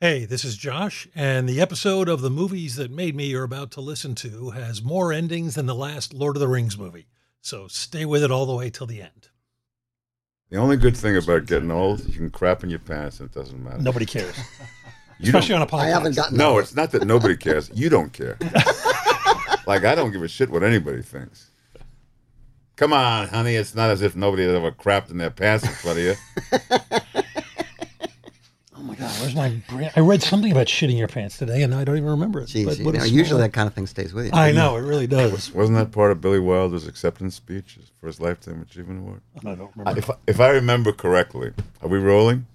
Hey, this is Josh, and the episode of the movies that made me you're about to listen to has more endings than the last Lord of the Rings movie. So stay with it all the way till the end. The only good thing about getting old, you can crap in your pants and it doesn't matter. Nobody cares, You especially don't- on a podcast. I haven't gotten No, that. it's not that nobody cares. You don't care. like I don't give a shit what anybody thinks. Come on, honey. It's not as if nobody has ever crapped in their pants in front of you. My God, where's my brain? I read something about shitting your pants today, and I don't even remember it. Jeez, But you know, usually that kind of thing stays with you. I know it really does. Wasn't that part of Billy Wilder's acceptance speech for his Lifetime Achievement Award? I don't remember. If I, if I remember correctly, are we rolling?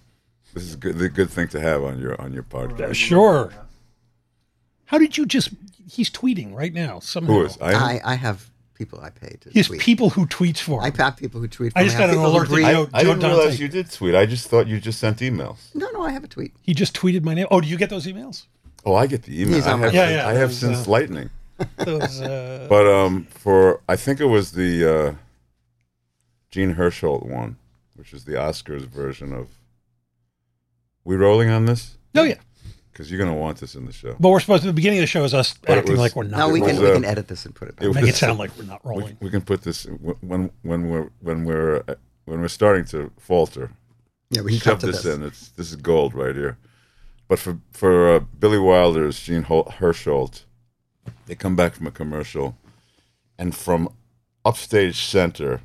This is good, the good thing to have on your on your podcast. Sure. How did you just? He's tweeting right now. Somehow. Who is I? I, I have people I pay to He has tweet. people who tweet for I him. have people who tweet. For I just have got an people who alert that read- Joe- I didn't Dante- realize you did tweet. I just thought you just sent emails. No, no, I have a tweet. He just tweeted my name. Oh, do you get those emails? Oh, I get the emails. I have, Yeah, yeah, I have those, since uh, lightning. Those. Uh, But um, for I think it was the uh, Gene Hersholt one, which is the Oscars version of. We rolling on this? oh yeah. Because you're gonna want this in the show. But we're supposed to. The beginning of the show is us But acting was- like we're not. No, we was, can we uh, can edit this and put it back. it make was- it sound like we're not rolling. we can put this when when we're when we're uh, when we're starting to falter. yeah, we can Shove cut this, this. in. It's this is gold right here. But for for uh, Billy Wilder's Gene Hol- Hersholt, they come back from a commercial, and from upstage center,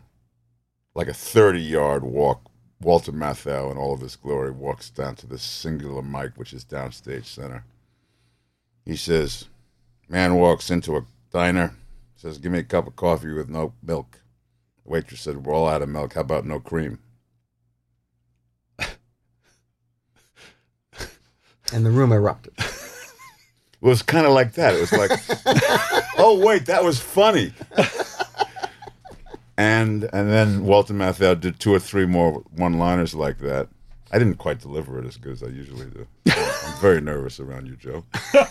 like a thirty yard walk, Walter Matthau in all of his glory walks down to this singular mic, which is downstage center. He says, "Man walks into a diner, says, give me a cup of coffee with no milk." The waitress said, "We're all out of milk. How about no cream?" And the room erupted. It was kind of like that. It was like, oh wait, that was funny. and and then Walter Matthau did two or three more one-liners like that. I didn't quite deliver it as good as I usually do. I'm very nervous around you, Joe.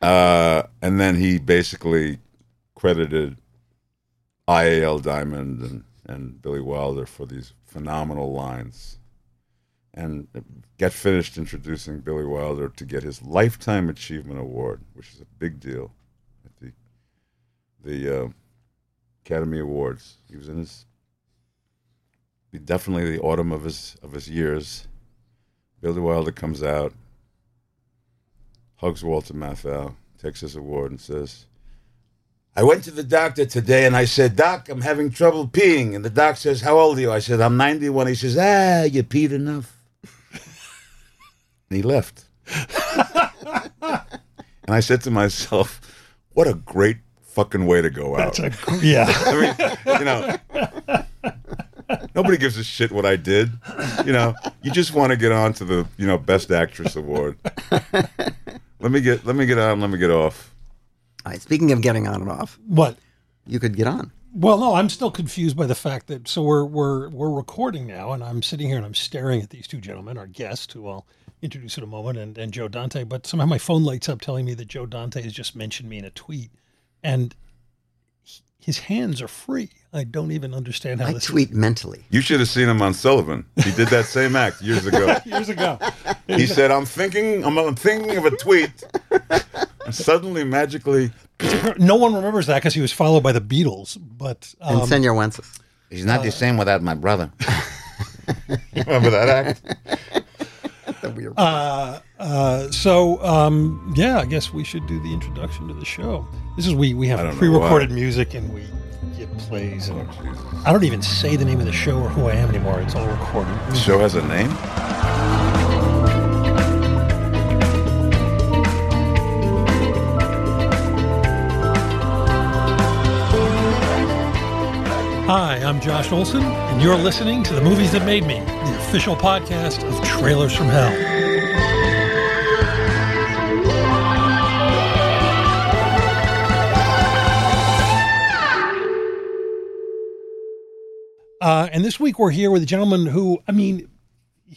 Uh, and then he basically credited IAL Diamond and, and Billy Wilder for these phenomenal lines and get finished introducing Billy Wilder to get his Lifetime Achievement Award, which is a big deal at the the uh, Academy Awards. He was in his definitely the autumn of his of his years. Billy Wilder comes out, hugs Walter Matthau, takes his award, and says. I went to the doctor today and I said, Doc, I'm having trouble peeing. And the doc says, How old are you? I said, I'm 91. He says, Ah, you peed enough. And he left. and I said to myself, what a great fucking way to go out. That's a yeah. I mean, you know, nobody gives a shit what I did. You know, you just want to get on to the, you know, best actress award. Let me get let me get on, let me get off. All right, speaking of getting on and off, what? you could get on. Well, no, I'm still confused by the fact that so we're we're we're recording now, and I'm sitting here and I'm staring at these two gentlemen, our guest, who I'll introduce in a moment, and, and Joe Dante. But somehow my phone lights up telling me that Joe Dante has just mentioned me in a tweet, and he- his hands are free. I don't even understand how I this tweet mentally. You should have seen him on Sullivan. He did that same act years ago. years ago. He said, "I'm thinking, I'm, I'm thinking of a tweet." And suddenly, magically, no one remembers that because he was followed by the Beatles. But And um, Senor Wences. he's not the same without my brother. Remember that act? That weird. Uh, uh, so um, yeah, I guess we should do the introduction to the show. This is we we have pre-recorded music and we get plays. And Oh, Jesus. I don't even say the name of the show or who I am anymore. It's all recorded. The show has a name. I'm Josh Olson, and you're listening to The Movies That Made Me, the official podcast of Trailers from Hell. Uh, and this week we're here with a gentleman who, I mean,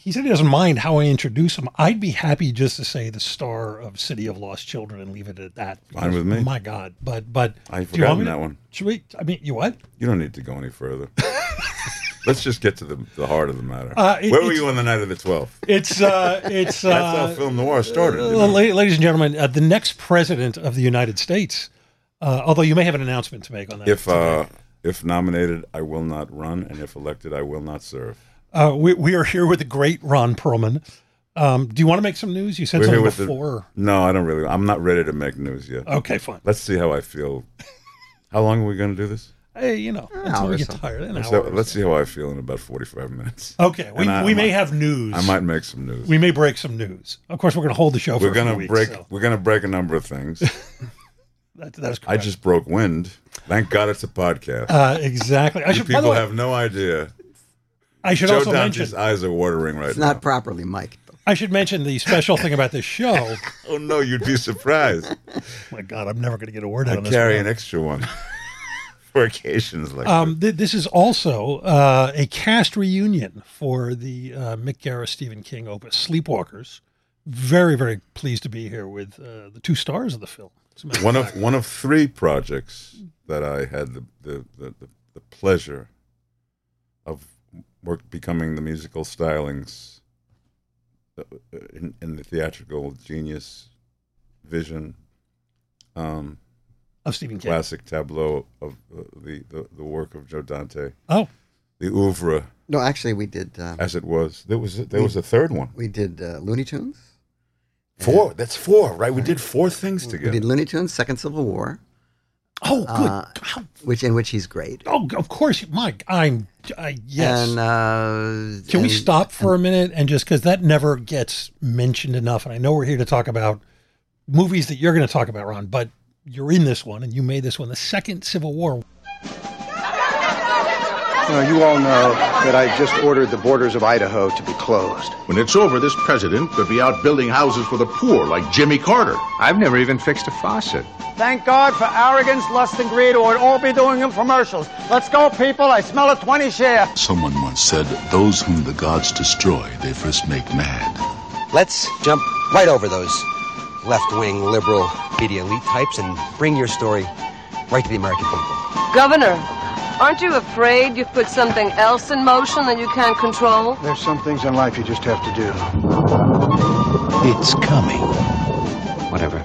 he said he doesn't mind how I introduce him. I'd be happy just to say the star of City of Lost Children and leave it at that. Fine with me. My God, but but forgotten to- that one. Should we? I mean, you what? You don't need to go any further. Let's just get to the, the heart of the matter. Uh, it- Where were you on the night of the 12th? It's uh, it's uh, That's uh, how film noir started. uh, ladies and gentlemen, uh, the next president of the United States. Uh, although you may have an announcement to make on that. If uh, if nominated, I will not run, and if elected, I will not serve. Uh, we, we are here with the great Ron Perlman. Um, do you want to make some news? You said We're here something with the- before. No, I don't really. I'm not ready to make news yet. Okay, fine. Let's see how I feel. How long are we going to do this? Hey, you know, until hour we or get so. tired. An Let's, hour see- or let's so. see how I feel in about 45 minutes. Okay, we, And I- we I may might- have news. I might make some news. We may break some news. Of course, we're going to hold the show for we're a few gonna weeks, break. so We're gonna break a number of things. that, that is I just broke wind. Thank God it's a podcast. uh, exactly. I You should. By the people way, have no idea. I should Joe also Dante's mention. eyes are watering right It's now. not properly mic'd. though. I should mention the special thing about this show. Oh no, you'd be surprised. my God, I'm never going to get a word out I on this. carry one. an extra one for occasions like Um, th- this is also uh, a cast reunion for the uh, Mick Garris Stephen King opus Sleepwalkers. Very, very pleased to be here with uh, the two stars of the film. As a matter this. One fact. of one of three projects that I had the the, the, the, the pleasure of work becoming the musical stylings uh, in, in the theatrical genius vision. Um, of Stephen King. classic tableau of uh, the, the the work of Joe Dante, Oh, the oeuvre No, actually, we did. Uh, as it was. There was there was a third one. we did uh, Looney Tunes. Four. That's four, right? We did four things together. We together. did Looney Tunes, Second Civil War, oh, good. Uh, which in which he's great. Oh, of course, Mike. I'm. I, yes. And uh, Can we stop for a minute and just because that never gets mentioned enough, and I know we're here to talk about movies that you're going to talk about, Ron, but you're in this one and you made this one, the second Civil War. You, know, you all know that I just ordered the borders of Idaho to be closed. When it's over, this president could be out building houses for the poor like Jimmy Carter. I've never even fixed a faucet. Thank God for arrogance, lust, and greed, or we'd all be doing infomercials. Let's go, people. I smell a 20 share. Someone once said, Those whom the gods destroy, they first make mad. Let's jump right over those left wing liberal media elite types and bring your story right to the American people. Governor, aren't you afraid you've put something else in motion that you can't control? There's some things in life you just have to do. It's coming. Whatever.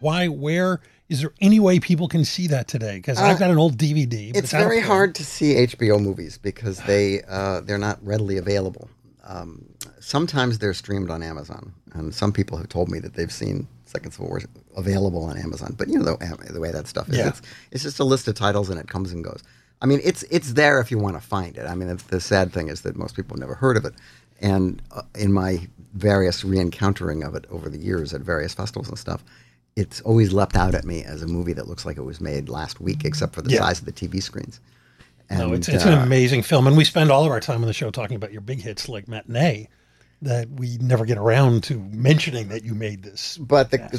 Why, where, is there any way people can see that today? Because I've got an old DVD. but It's out very hard to see HBO movies because they uh, they're not readily available. Um, sometimes they're streamed on Amazon, and some people have told me that they've seen Second Civil War available on Amazon. But you know the, the way that stuff is. Yeah. It's, it's just a list of titles, and it comes and goes. I mean, it's it's there if you want to find it. I mean, the, the sad thing is that most people have never heard of it, and uh, in my various re-encountering of it over the years at various festivals and stuff. It's always leapt out at me as a movie that looks like it was made last week, except for the Yeah. size of the TV screens. No, it's, it's uh, an amazing film. And we spend all of our time on the show talking about your big hits like Matinee that we never get around to mentioning that you made this. But the, the,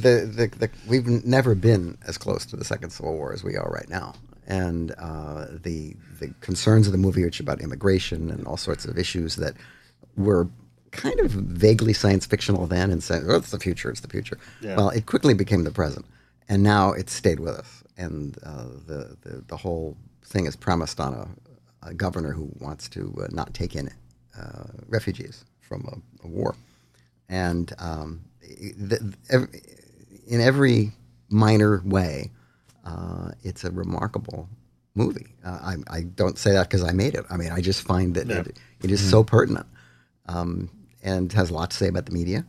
the, the we've never been as close to the Second Civil War as we are right now, and uh, the the concerns of the movie, which are about immigration and all sorts of issues that were kind of vaguely science fictional then, and said, "Oh, it's the future, it's the future." Yeah. Well, it quickly became the present, and now it's stayed with us. And uh, the, the the whole thing is premised on a, a governor who wants to uh, not take in uh, refugees from a, a war and um, the, ev- in every minor way, uh, it's a remarkable movie. Uh, I, I don't say that because I made it. I mean, I just find that it, it is so pertinent um, and has a lot to say about the media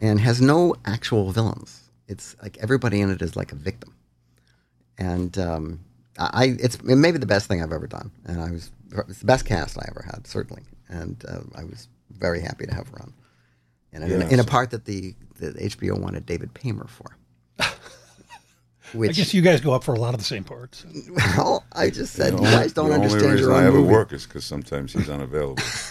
and has no actual villains. It's like everybody in it is like a victim. And um, I, it's maybe the best thing I've ever done. And I was, it's the best cast I ever had, certainly. And uh, I was very happy to have Ron in, in, in a part that the, the HBO wanted David Paymer for. I guess you guys go up for a lot of the same parts. well, I just said, The you guys don't the understand only your reason own I ever movie. work is because sometimes he's unavailable.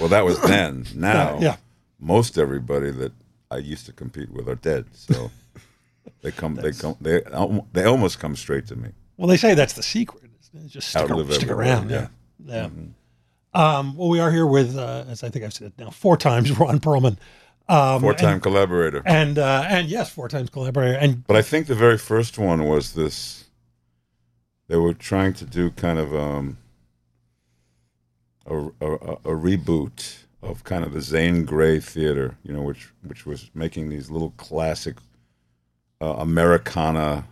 well, that was then. Now, Yeah. most everybody that I used to compete with are dead. So they come, they come, they they almost come straight to me. Well, they say that's the secret. Just stick, stick around. word, Yeah. Yeah. Mm-hmm. Um, well, we are here with, uh, as I think I've said now, four times Ron Perlman. Um, Four-time and- collaborator. And, uh, and yes, four times collaborator. And But I think the very first one was this. They were trying to do kind of um, a, a, a a reboot of kind of the Zane Grey theater, you know, which which was making these little classic uh, Americana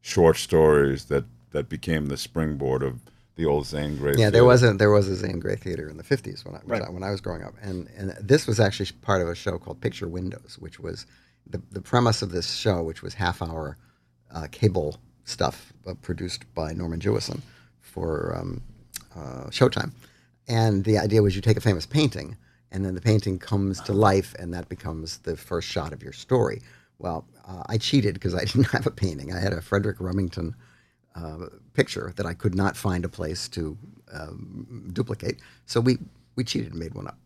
short stories that that became the springboard of the old Zane Grey. Yeah, there theater. was a there was a Zane Grey theater in the fifties when I when, Right. I when I was growing up, and and this was actually part of a show called Picture Windows, which was the the premise of this show, which was half hour uh, cable stuff uh, produced by Norman Jewison for um, uh, Showtime, and the idea was you take a famous painting, and then the painting comes to life, and that becomes the first shot of your story. Well, uh, I cheated because I didn't have a painting. I had a Frederic Remington uh, picture that I could not find a place to um, duplicate. So we, we cheated and made one up.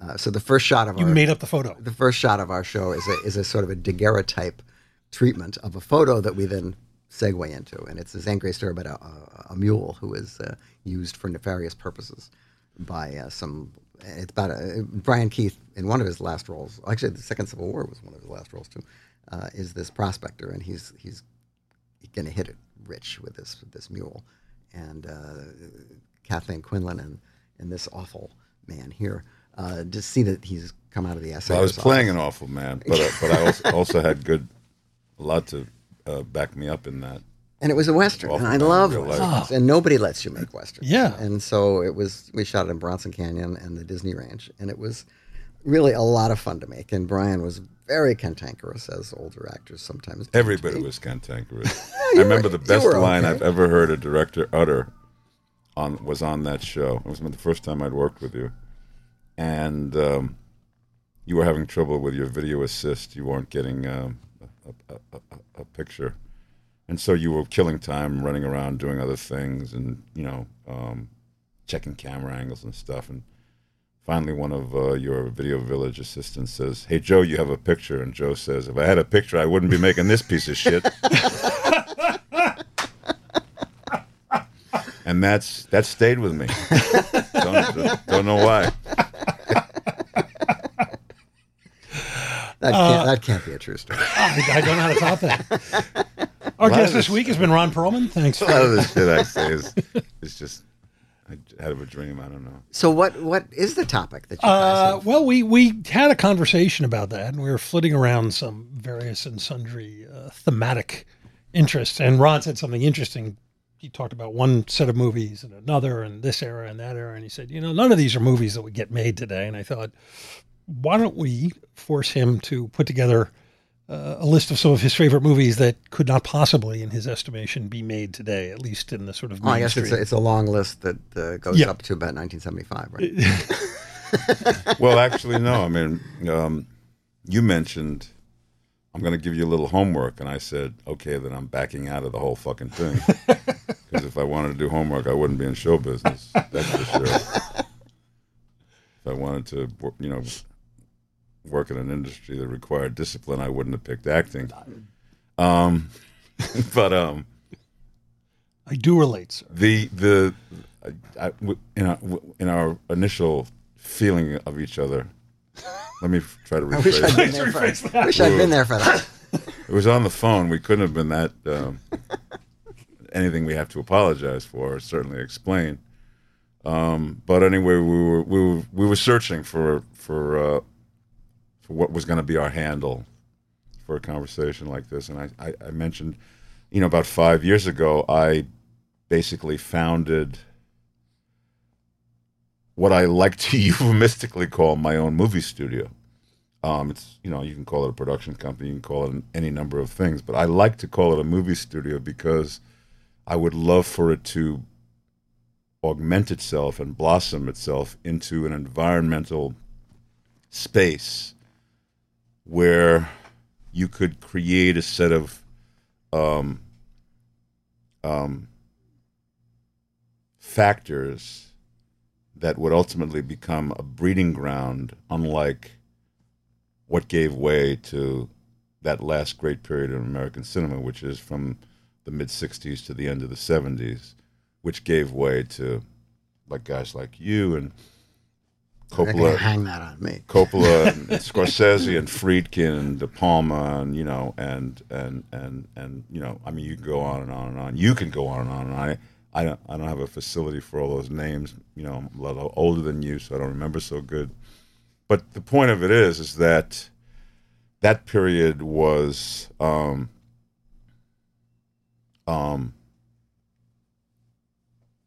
Uh, so the first shot of You our made up the photo. The first shot of our show is a is a sort of a daguerreotype treatment of a photo that we then segue into, and it's a Zane Grey story about a, a, a mule who is uh, used for nefarious purposes by uh, some. It's about a, Brian Keith in one of his last roles. Actually, the Second Civil War was one of his last roles too. Uh, is this prospector, and he's he's going to hit it rich with this this mule, and uh, Kathleen Quinlan and and this awful man here. Uh, to see that he's come out of the essay. Well, I was playing an awful man, but uh, but I also, also had good a lot to uh, back me up in that. And it was a western, Awful and I man in love real life. westerns, and nobody lets you make westerns. Yeah. and so it was. We shot it in Bronson Canyon and the Disney Ranch, and it was really a lot of fun to make. And Brian was very cantankerous, as older actors sometimes. Everybody was cantankerous. I remember the best line okay. I've ever heard a director utter on was on that show. It was the first time I'd worked with you, and um, you were having trouble with your video assist. You weren't getting um, a, a, a, a, a picture, and so you were killing time, running around doing other things, and you know, um, checking camera angles and stuff. And finally, one of uh, your video village assistants says, "Hey Joe, you have a picture." And Joe says, "If I had a picture, I wouldn't be making this piece of shit." and that's that stayed with me. don't, don't know why. That Uh, can't, that can't be a true story. I, I don't know how to top that. Our guest this this- week has been Ron Perlman. Thanks. A lot of the shit I say is, is just I had a dream. I don't know. So what what is the topic that you guys Uh, well, we we had a conversation about that, and we were flitting around some various and sundry uh, thematic interests. And Ron said something interesting. He talked about one set of movies and another, and this era and that era, and he said, you know, none of these are movies that would get made today. And I thought, why don't we force him to put together uh, a list of some of his favorite movies that could not possibly, in his estimation, be made today, at least in the sort of Oh, I guess it's a, it's a long list that uh, goes Yeah. up to about 1975, right? Well, actually, no. I mean, um, you mentioned I'm going to give you a little homework, and I said, okay, then I'm backing out of the whole fucking thing. Because if I wanted to do homework, I wouldn't be in show business. That's for sure. If I wanted to, you know, work in an industry that required discipline, I wouldn't have picked acting. Um, but um, I do relate, sir. the the I, I, w- in, our, in our initial feeling of each other. Let me try to I wish rephrase I'd been there for that. Wish I'd been there for that. It was on the phone. We couldn't have been that. Um, anything we have to apologize for, or certainly explain. Um, but anyway, we were we were we were searching for for uh, for what was going to be our handle for a conversation like this, and I, I, I mentioned, you know, about five years ago, I basically founded what I like to euphemistically call my own movie studio. Um, it's you know you can call it a production company, you can call it any number of things, but I like to call it a movie studio because I would love for it to augment itself and blossom itself into an environmental space where you could create a set of um, um, factors that would ultimately become a breeding ground, unlike what gave way to that last great period in American cinema, which is from the mid 60s to the end of the 70s, which gave way to like guys like you and Coppola, hang that on me. Coppola, and Scorsese, and Friedkin, and De Palma, and you know, and and and and you know, I mean, you can go on and on and on. You can go on and on and on. I, I don't, I don't have a facility for all those names. You know, I'm a little older than you, so I don't remember so good. But the point of it is, is that that period was um, um,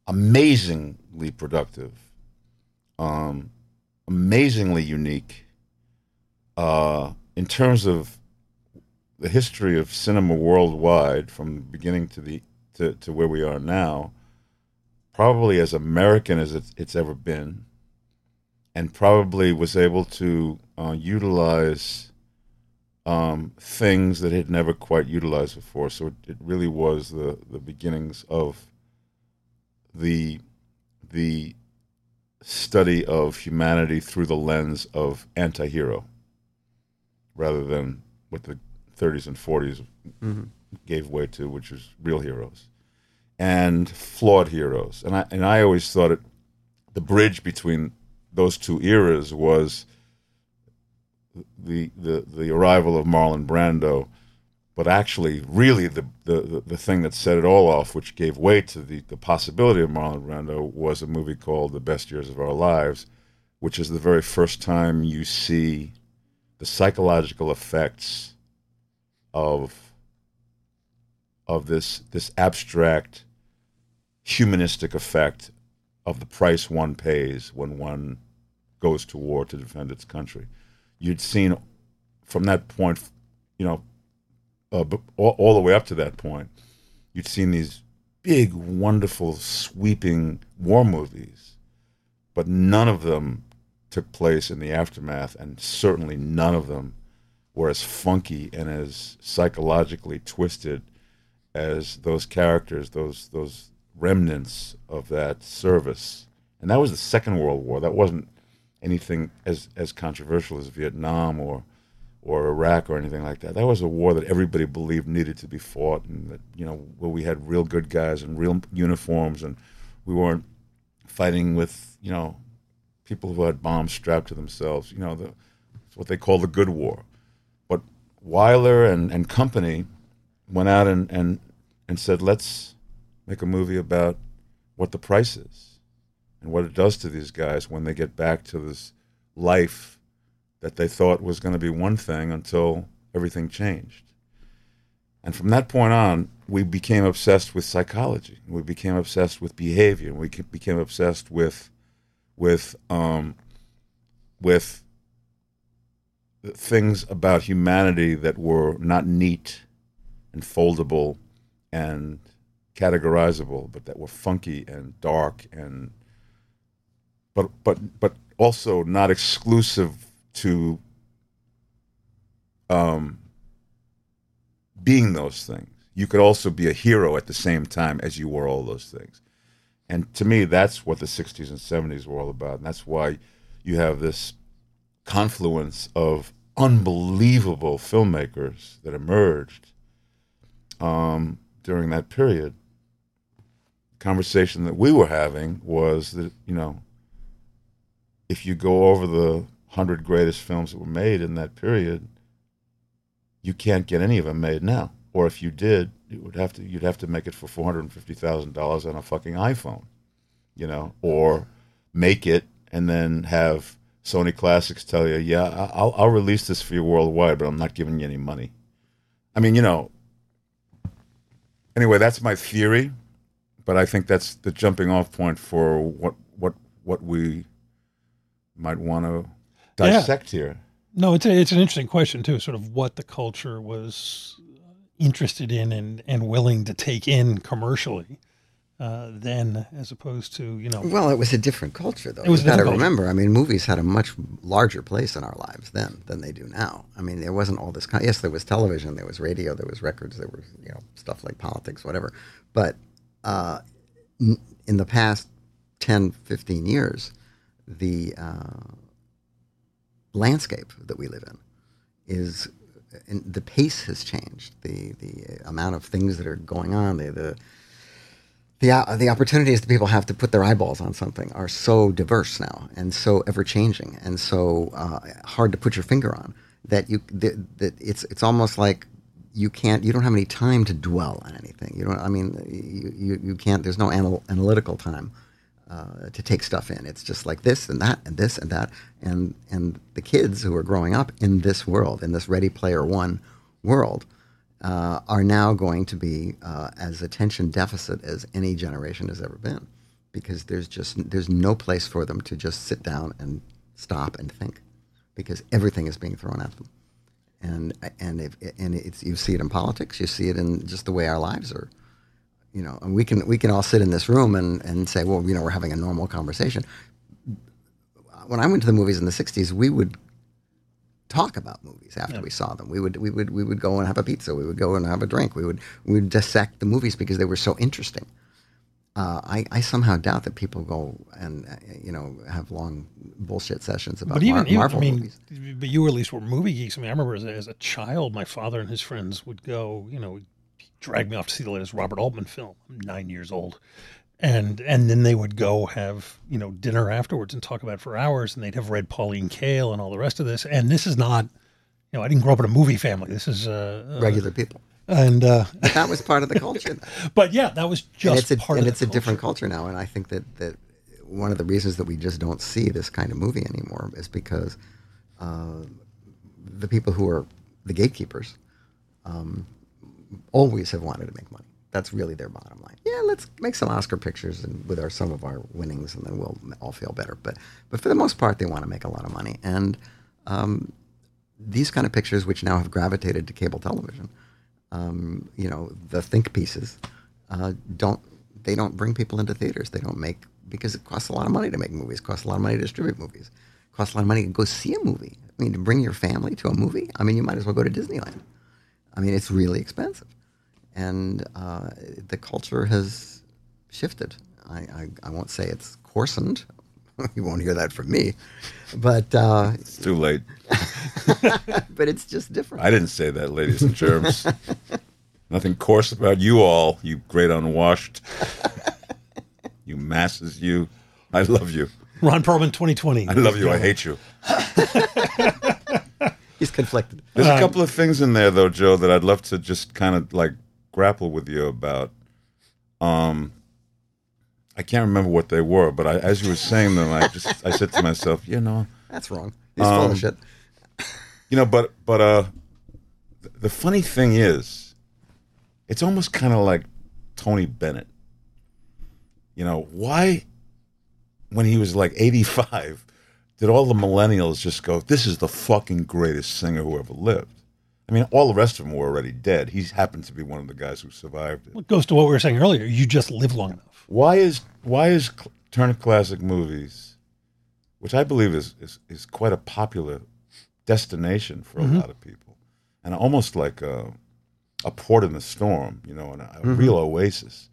amazingly productive, um, amazingly unique uh, in terms of the history of cinema worldwide, from the beginning to the to, to where we are now. Probably as American as it's, it's ever been, and probably was able to uh, utilize um, things that had never quite utilized before. So it, it really was the, the beginnings of the the study of humanity through the lens of anti-hero rather than what the 30s and 40s Mhm. gave way to which was real heroes and flawed heroes and I and I always thought it the bridge between those two eras was the the the arrival of Marlon Brando, but actually, really, the the the, thing that set it all off, which gave way to the the possibility of Marlon Brando, was a movie called The Best Years of Our Lives, which is the very first time you see the psychological effects of of this this abstract humanistic effect of the price one pays when one goes to war to defend its country. You'd seen from that point, you know, uh, all, all the way up to that point, you'd seen these big, wonderful, sweeping war movies, but none of them took place in the aftermath, and certainly none of them were as funky and as psychologically twisted as those characters, those those remnants of that service. And that was the Second World War. That wasn't anything as as controversial as Vietnam or or Iraq or anything like that. That was a war that everybody believed needed to be fought, and that you know where we had real good guys and real uniforms, and we weren't fighting with you know people who had bombs strapped to themselves. You know, the, it's what they call the good war. But Wyler and, and company went out and, and, and said, let's make a movie about what the price is and what it does to these guys when they get back to this life that they thought was going to be one thing until everything changed. And from that point on, we became obsessed with psychology. We became obsessed with behavior. We became obsessed with, with, um, with things about humanity that were not neat and foldable and categorizable, but that were funky and dark and but but but also not exclusive to um, being those things. You could also be a hero at the same time as you were all those things. And to me, that's what the 60s and 70s were all about. And that's why you have this confluence of unbelievable filmmakers that emerged um, during that period. Conversation that we were having was that, you know, if you go over the hundred greatest films that were made in that period, you can't get any of them made now. Or if you did, you would have to you'd have to make it for four hundred and fifty thousand dollars on a fucking iPhone, you know, or make it and then have Sony Classics tell you, yeah, I'll I'll release this for you worldwide, but I'm not giving you any money. I mean, you know. Anyway, that's my theory, but I think that's the jumping off point for what what what we might want to Yeah. dissect here. No, it's a, it's an interesting question too. Sort of what the culture was interested in and, and willing to take in commercially, uh, then as opposed to you know. Well, it was a different culture, though. It was a You've got to remember. I mean, movies had a much larger place in our lives then than they do now. I mean, there wasn't all this. Kind yes, there was television, there was radio, there was records, there was you know stuff like politics, whatever. But uh, n- in the past 10, 15 years, the uh, landscape that we live in is the pace has changed. The the amount of things that are going on, the the the uh, the opportunities that people have to put their eyeballs on something are so diverse now and so ever changing and so uh, hard to put your finger on that you that, that it's it's almost like you can't you don't have any time to dwell on anything you don't i mean you, you, you can't there's no anal, analytical time uh, to take stuff in. It's just like this and that and this and that. And and the kids who are growing up in this world in this ready player one world uh, are now going to be uh, as attention deficit as any generation has ever been because there's just there's no place for them to just sit down and stop and think because everything is being thrown at them. And and if, and it's you see it in politics. You see it in just the way our lives are you know and we can we can all sit in this room and and say well you know we're having a normal conversation when I went to the movies in the 60s we would talk about movies after Yeah. we saw them. We would we would we would go and have a pizza. We would go and have a drink. We would we would dissect the movies because they were so interesting. Uh, I, I somehow doubt that people go and uh, you know have long bullshit sessions about But even, Mar- even Marvel I mean, movies. but you at least were movie geeks. I mean, I remember as a, as a child, my father and his friends would go. You know, drag me off to see the latest Robert Altman film. I'm nine years old, and and then they would go have you know dinner afterwards and talk about it for hours. And they'd have read Pauline Kael and all the rest of this. And this is not, you know, I didn't grow up in a movie family. This is uh, uh, Regular people. and uh, that was part of the culture. but yeah, that was and just it's a, part and it's a different culture now. And I think that that one of the reasons that we just don't see this kind of movie anymore is because uh, the people who are the gatekeepers um, always have wanted to make money. That's really their bottom line. Yeah, let's make some Oscar pictures and with our some of our winnings, and then we'll all feel better. But but for the most part, they want to make a lot of money. And um, these kind of pictures, which now have gravitated to cable television, um, you know, the think pieces, uh, don't they don't bring people into theaters. They don't make because it costs a lot of money to make movies. Costs a lot of money to distribute movies. Costs a lot of money to go see a movie. I mean, to bring your family to a movie. I mean, you might as well go to Disneyland. I mean, it's really expensive, and uh, the culture has shifted. I, I, I won't say it's coarsened. you won't hear that from me, but uh, It's too late. but it's just different. I didn't say that, ladies and germs. Nothing coarse about you all, you great unwashed. you masses, you. I love you. Ron Perlman, 2020. I love you. I hate you. He's conflicted. There's a couple of things in there though, Joe, that I'd love to just kind of like grapple with you about. Um, I can't remember what they were, but I, as you were saying them, I just I said to myself, you know, That's wrong. He's full Um, of shit. you know, but but uh, th- the funny thing is, it's almost kind of like Tony Bennett. You know why? When he was like 85, did all the millennials just go, "This is the fucking greatest singer who ever lived"? I mean, all the rest of them were already dead. He happened to be one of the guys who survived it. It goes to what we were saying earlier. You just live long enough. Why is why is Turner Classic Movies, which I believe is is, is quite a popular destination for a Mhm. lot of people, and almost like a, a port in the storm, you know, and a, a Mhm. real oasis.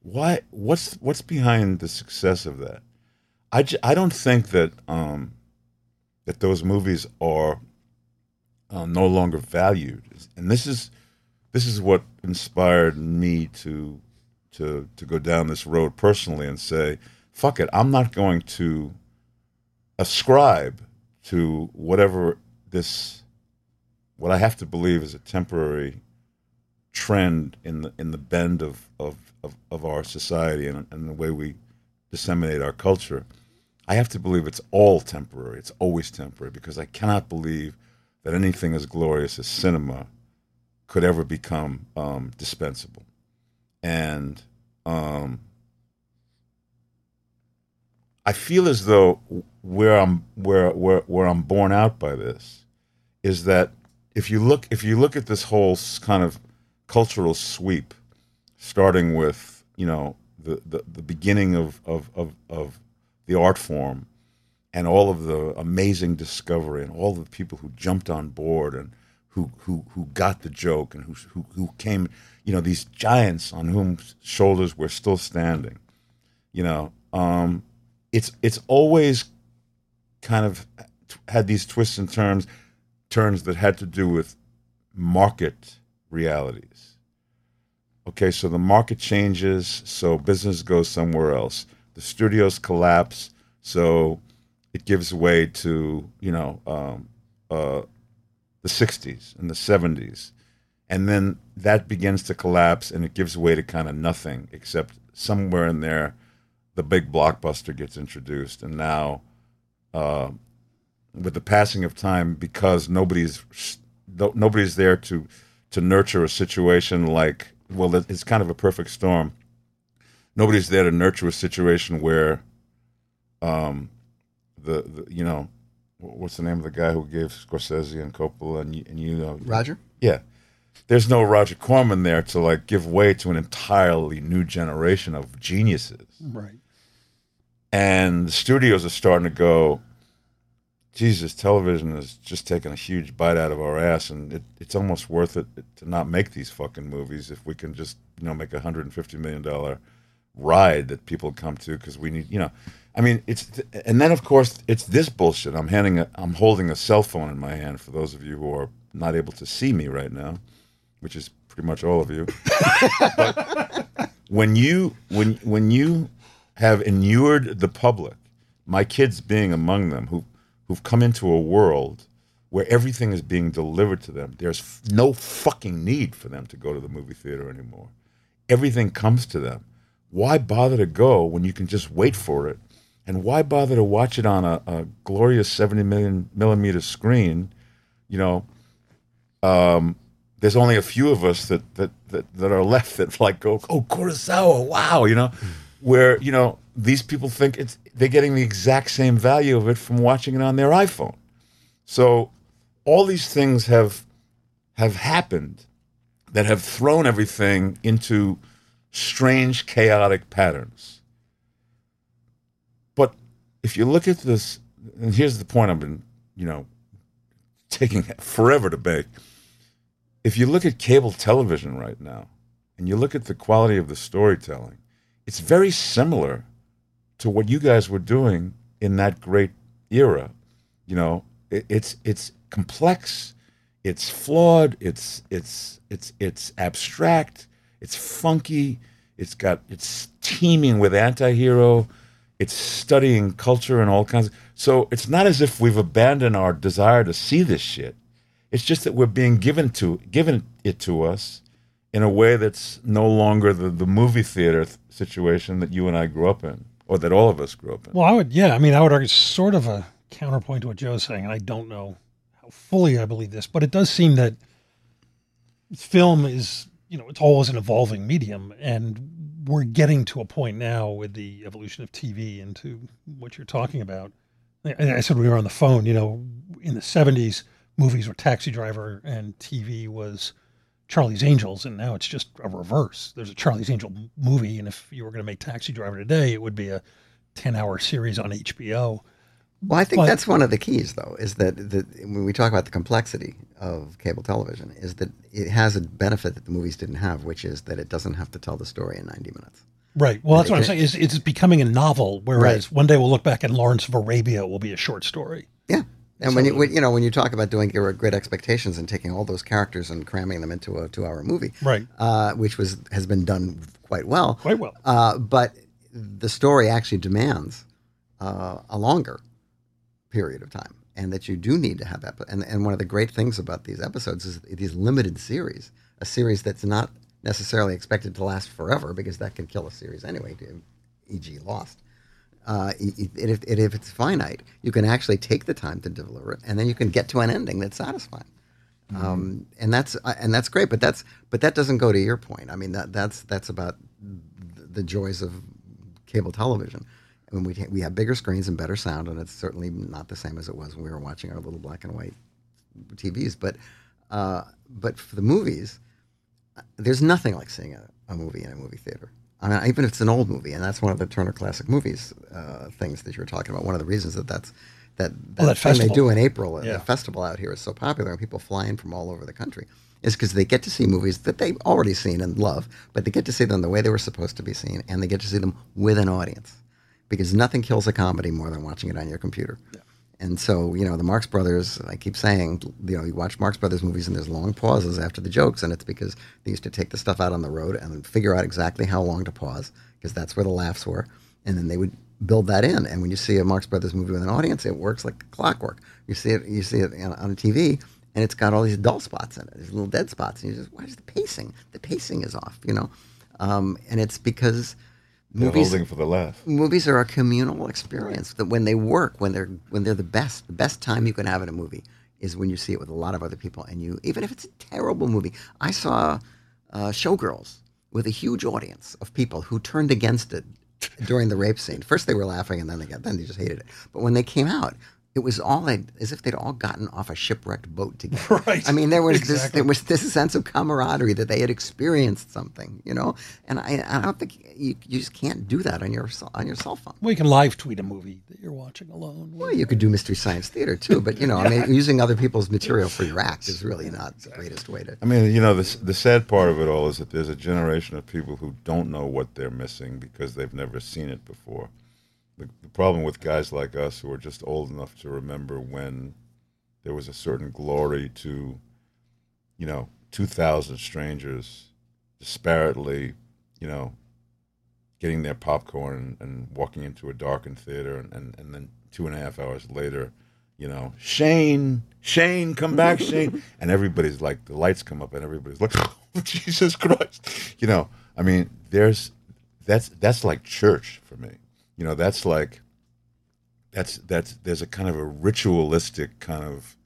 Why? What's what's behind the success of that? I, j- I don't think that um, that those movies are uh, no longer valued, and this is this is what inspired me to to to go down this road personally and say, "Fuck it, I'm not going to ascribe to whatever this what I have to believe is a temporary trend in the in the bend of of of, of our society and, and the way we disseminate our culture. I have to believe it's all temporary. It's always temporary because I cannot believe that anything as glorious as cinema could ever become um, dispensable. And um, I feel as though where I'm where where where I'm borne out by this is that if you look if you look at this whole kind of cultural sweep, starting with you know the the, the beginning of, of of of the art form and all of the amazing discovery and all the people who jumped on board and who who who got the joke and who who, who came you know these giants on whom shoulders we're still standing you know um it's it's always kind of had these twists and turns turns that had to do with market realities Okay, so the market changes, so business goes somewhere else. The studios collapse, so it gives way to you know um, uh, the '60s and the '70s, and then that begins to collapse, and it gives way to kind of nothing except somewhere in there, the big blockbuster gets introduced, and now, uh, with the passing of time, because nobody's nobody's there to to nurture a situation like well, it's kind of a perfect storm. Nobody's there to nurture a situation where, um, the, the you know, what's the name of the guy who gave Scorsese and Coppola and you, and you know Roger? Yeah, there's no Roger Corman there to like give way to an entirely new generation of geniuses. Right. And the studios are starting to go, Jesus, television is just taking a huge bite out of our ass, and it, it's almost worth it to not make these fucking movies if we can just you know make a hundred and fifty million dollar ride that people come to because we need you know, I mean it's and then of course it's this bullshit. I'm handing a, I'm holding a cell phone in my hand for those of you who are not able to see me right now, which is pretty much all of you. when you when when you have inured the public, my kids being among them, who who've come into a world where everything is being delivered to them. There's f- no fucking need for them to go to the movie theater anymore. Everything comes to them. Why bother to go when you can just wait for it? And why bother to watch it on a, a glorious 70 million millimeter screen? You know, um, there's only a few of us that, that, that, that are left that like go, oh, Kurosawa, wow, you know, where, you know, these people think it's they're getting the exact same value of it from watching it on their iPhone. So all these things have have happened that have thrown everything into strange chaotic patterns. But if you look at this and here's the point I've been, you know, taking forever to make. If you look at cable television right now and you look at the quality of the storytelling, it's very similar to what you guys were doing in that great era. You know, it, it's it's complex, it's flawed, it's it's it's it's abstract, it's funky, it's got it's teeming with anti-hero, it's studying culture and all kinds of so it's not as if we've abandoned our desire to see this shit. It's just that we're being given to given it to us in a way that's no longer the, the movie theater th- situation that you and I grew up in or that all of us grew up in. Well, I would, yeah. I mean, I would argue sort of a counterpoint to what Joe's saying, and I don't know how fully I believe this, but it does seem that film is, you know, it's always an evolving medium, and we're getting to a point now with the evolution of TV into what you're talking about. And I said we were on the phone, you know, in the 70s, movies were Taxi Driver and TV was Charlie's Angels, and now it's just a reverse. There's a Charlie's Angel movie, and if you were going to make Taxi Driver today, it would be a 10 hour series on HBO. Well, I think but, that's one of the keys, though, is that the, when we talk about the complexity of cable television, is that it has a benefit that the movies didn't have, which is that it doesn't have to tell the story in 90 minutes. Right. Well, that's what I'm saying. Is it's becoming a novel, whereas right. one day we'll look back and Lawrence of Arabia will be a short story. Yeah. And so, when you when, you know when you talk about doing great expectations and taking all those characters and cramming them into a two-hour movie, right? Uh, which was has been done quite well, quite well. Uh, but the story actually demands uh, a longer period of time, and that you do need to have that. And and one of the great things about these episodes is these limited series, a series that's not necessarily expected to last forever because that can kill a series anyway, e.g., Lost uh, if, if it's finite, you can actually take the time to deliver it, and then you can get to an ending that's satisfying. Mm-hmm. Um, and that's uh, and that's great, but that's but that doesn't go to your point. I mean that that's that's about the joys of cable television. I mean, we we have bigger screens and better sound, and it's certainly not the same as it was when we were watching our little black and white TVs. But uh, but for the movies, uh, there's nothing like seeing a, a movie in a movie theater. I mean, even if it's an old movie, and that's one of the Turner Classic Movies uh, things that you're talking about. One of the reasons that that's that that, well, that thing festival. they do in April, yeah. the festival out here is so popular, and people fly in from all over the country, is because they get to see movies that they've already seen and love, but they get to see them the way they were supposed to be seen, and they get to see them with an audience, because nothing kills a comedy more than watching it on your computer. Yeah. And so, you know, the Marx Brothers, I keep saying, you know, you watch Marx Brothers movies and there's long pauses after the jokes, and it's because they used to take the stuff out on the road and figure out exactly how long to pause, because that's where the laughs were. And then they would build that in. And when you see a Marx Brothers movie with an audience, it works like clockwork. You see it, you see it on, on TV, and it's got all these dull spots in it, these little dead spots, and you just, why is the pacing? The pacing is off, you know. Um, and it's because movies holding for the laugh. movies are a communal experience that when they work when they're when they're the best the best time you can have in a movie is when you see it with a lot of other people and you even if it's a terrible movie. I saw uh, showgirls with a huge audience of people who turned against it during the rape scene. First they were laughing and then they got then they just hated it. But when they came out it was all as if they'd all gotten off a shipwrecked boat together. Right. I mean, there was this there was this sense of camaraderie that they had experienced something, you know. And I, I don't think you, you just can't do that on your cell- on your cell phone. Well, you can live tweet a movie that you're watching alone. Well, you could do mystery science theater too, but you know, I mean, using other people's material for your act is really not the greatest way to. I mean, you know, the, the sad part of it all is that there's a generation of people who don't know what they're missing because they've never seen it before. The, the problem with guys like us who are just old enough to remember when there was a certain glory to, you know, 2,000 strangers disparately, you know, getting their popcorn and, and walking into a darkened theater and, and, and then two and a half hours later, you know, Shane, Shane, come back, Shane. And everybody's like, the lights come up and everybody's like, oh, Jesus Christ. You know, I mean, there's, that's, that's like church for me. You know, that's like, that's, that's, there's a kind of a ritualistic kind of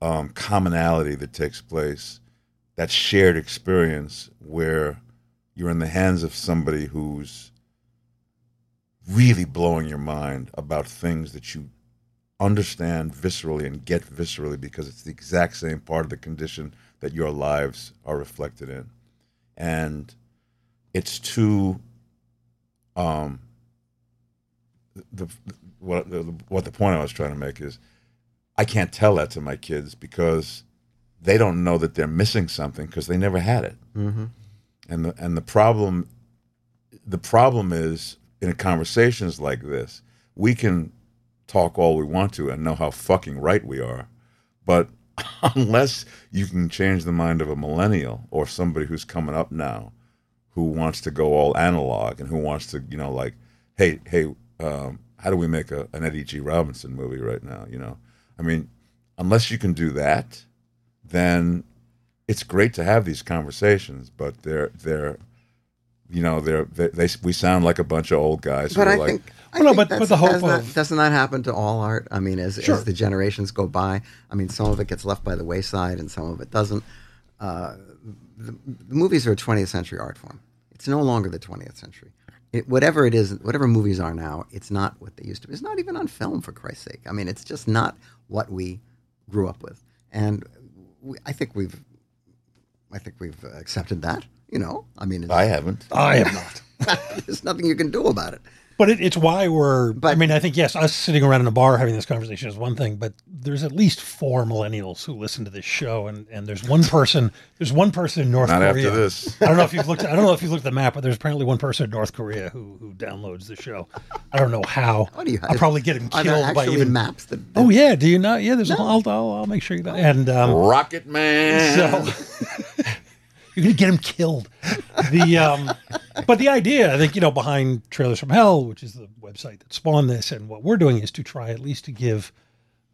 um, commonality that takes place, that shared experience where you're in the hands of somebody who's really blowing your mind about things that you understand viscerally and get viscerally because it's the exact same part of the condition that your lives are reflected in. And it's too um the, what the, what the point I was trying to make is I can't tell that to my kids because they don't know that they're missing something because they never had it. Mm-hmm. And the and the problem the problem is in conversations like this, we can talk all we want to and know how fucking right we are. But unless you can change the mind of a millennial or somebody who's coming up now who wants to go all analog and who wants to, you know, like, hey, hey, um, how do we make a, an Eddie G. Robinson movie right now? You know, I mean, unless you can do that, then it's great to have these conversations, but they're they're you know they're they, they we sound like a bunch of old guys. But who are I like, think, I Well, no, but- but the hope doesn't that, doesn't that happen to all art? I mean, as, Sure. as the generations go by, I mean, some of it gets left by the wayside and some of it doesn't. Uh, the, the movies are a 20th century art form. It's no longer the 20th century. It, whatever it is, whatever movies are now, it's not what they used to be. It's not even on film, for Christ's sake. I mean, it's just not what we grew up with. And we, I think we've, I think we've accepted that. You know, I mean, I haven't. I have not. there's nothing you can do about it. But it, it's why we're. I mean, I think yes, us sitting around in a bar having this conversation is one thing, but there's at least four millennials who listen to this show, and and there's one person. There's one person in North Not Korea. after this. I don't know if you've looked. I don't know if you've looked at the map, but there's apparently one person in North Korea who who downloads the show. I don't know how. What do you? I'll probably get him Are there killed by even. maps that? Oh yeah, do you not? Yeah, there's. A, I'll, I'll I'll make sure you. Know. And um, Rocket Man. so you're gonna get him killed. The um, but the idea, I think, you know, behind Trailers from Hell, which is the website that spawned this, and what we're doing is to try at least to give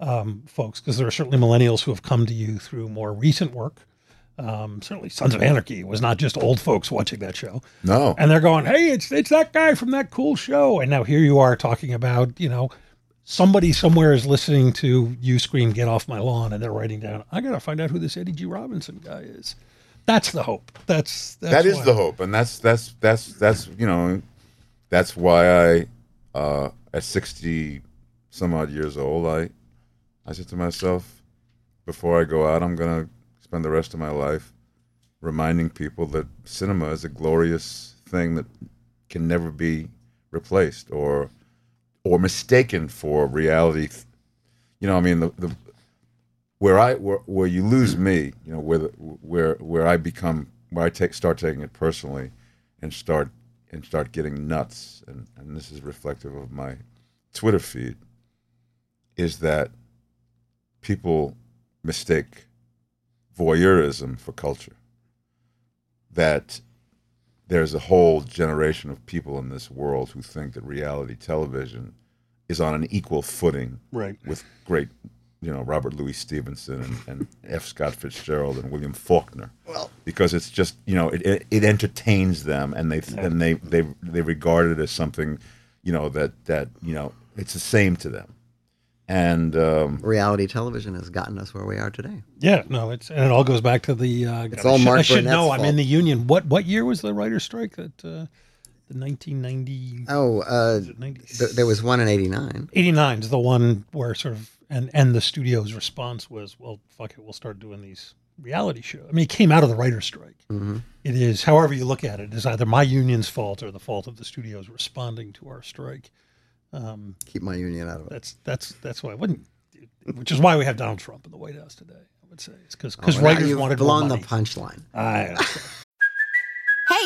um, folks, because there are certainly millennials who have come to you through more recent work. Um, certainly, Sons of Anarchy was not just old folks watching that show, no. and they're going, "Hey, it's it's that guy from that cool show," and now here you are talking about, you know. Somebody somewhere is listening to you scream, "Get off my lawn!" and they're writing down, "I gotta find out who this Eddie G. Robinson guy is." That's the hope. That's, that's that is why- the hope, and that's that's that's that's you know, that's why I, uh, at sixty some odd years old, I, I said to myself, before I go out, I'm gonna spend the rest of my life reminding people that cinema is a glorious thing that can never be replaced or or mistaken for reality. You know, I mean the, the where I where, where you lose me, you know, where the, where where I become where I take start taking it personally and start and start getting nuts and, and this is reflective of my Twitter feed is that people mistake voyeurism for culture. That there's a whole generation of people in this world who think that reality television is on an equal footing Right. with great, you know, Robert Louis Stevenson and, and F. Scott Fitzgerald and William Faulkner. Well- because it's just you know it, it, it entertains them and they and they they they regard it as something, you know that that you know it's the same to them, and um, Reality television has gotten us where we are today. Yeah, no, it's and it all goes back to the. Uh, It's God, I all should- Mark I should Burnett's know. I'm in the union. What what year was the writer's strike? That uh, the 1990. Oh, uh, th- there was one in '89. 89 is the one where sort of and and the studio's response was, well, fuck it, we'll start doing these reality shows. I mean, it came out of the writer's strike. Mhm. It is, however you look at it, it, is either my union's fault or the fault of the studios responding to our strike. Um, Keep my union out of it. that's that's that's why I wouldn't. Which is why we have Donald Trump in the White House today. I would say it's because Oh, now writers you've wanted more blown the money. punchline. I, Hey,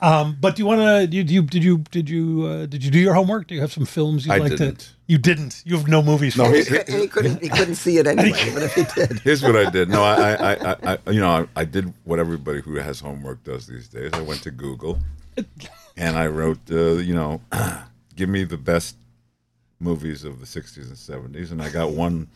Um, but do you want to? You, you did you did you uh, did you do your homework? Do you have some films you'd I like didn't. to? You didn't. You have no movies. No, for he- he- And he couldn't. He couldn't see it anyway. but if he did, Here's what I did. No, I, I, I, I you know, I, I did what everybody who has homework does these days. I went to Google, and I wrote, uh, you know, give me the best movies of the '60s and '70s, and I got one,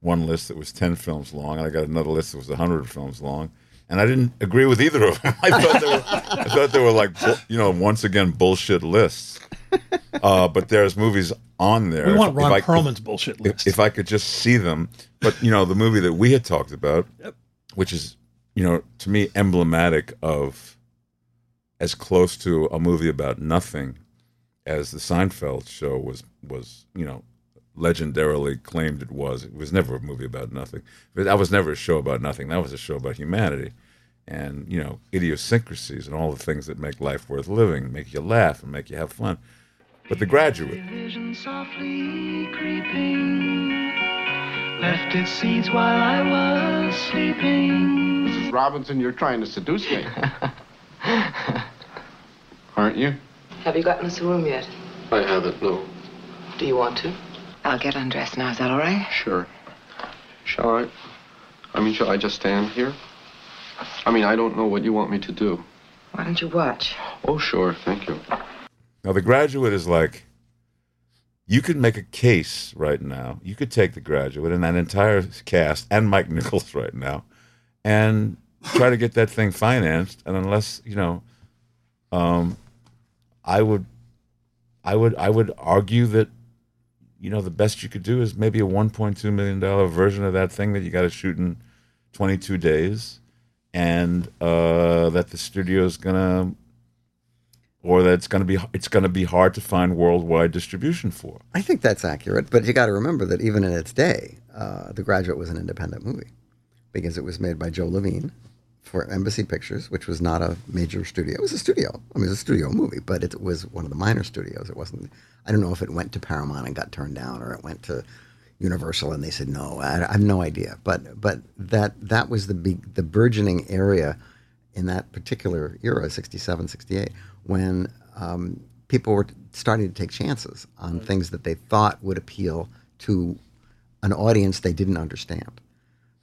one list that was ten films long, and I got another list that was hundred films long, and I didn't agree with either of them. I thought they were, I thought they were like, you know, once again bullshit lists. Uh, but there's movies on there. We want Ron if I- Perlman's bullshit list. if I could just see them. But you know, the movie that we had talked about, which is you know to me emblematic of as close to a movie about nothing as the Seinfeld show was was you know legendarily claimed it was. It was never a movie about nothing. But that was never a show about nothing. That was a show about humanity. And you know idiosyncrasies and all the things that make life worth living, make you laugh and make you have fun. But The Graduate, Vision softly creeping left its seeds while I was sleeping. Mrs. Robinson, you're trying to seduce me. Aren't you? Have you gotten us a room yet? I haven't, no. Do you want to? I'll get undressed now. Is that all right? Sure. Shall I? I mean, shall I just stand here? I mean, I don't know what you want me to do. Why don't you watch? Oh, sure, thank you. Now, The Graduate is like you could make a case right now. You could take The Graduate and that entire cast and Mike Nichols right now and try to get that thing financed. And unless you know, um, I would, I would, I would argue that you know the best you could do is maybe a 1.2 million dollar version of that thing that you got to shoot in 22 days, and uh, that the studio is gonna or that it's going to be it's going to be hard to find worldwide distribution for. I think that's accurate. But you got to remember that even in its day, uh, The Graduate was an independent movie because it was made by Joe Levine for Embassy Pictures, which was not a major studio. It was a studio. I mean, it was a studio movie, but it was one of the minor studios. It wasn't. I don't know if it went to Paramount and got turned down, or it went to Universal and they said no. I, I have no idea. But but that that was the big, the burgeoning area in that particular era, 67, 68, when um, people were starting to take chances on things that they thought would appeal to an audience they didn't understand.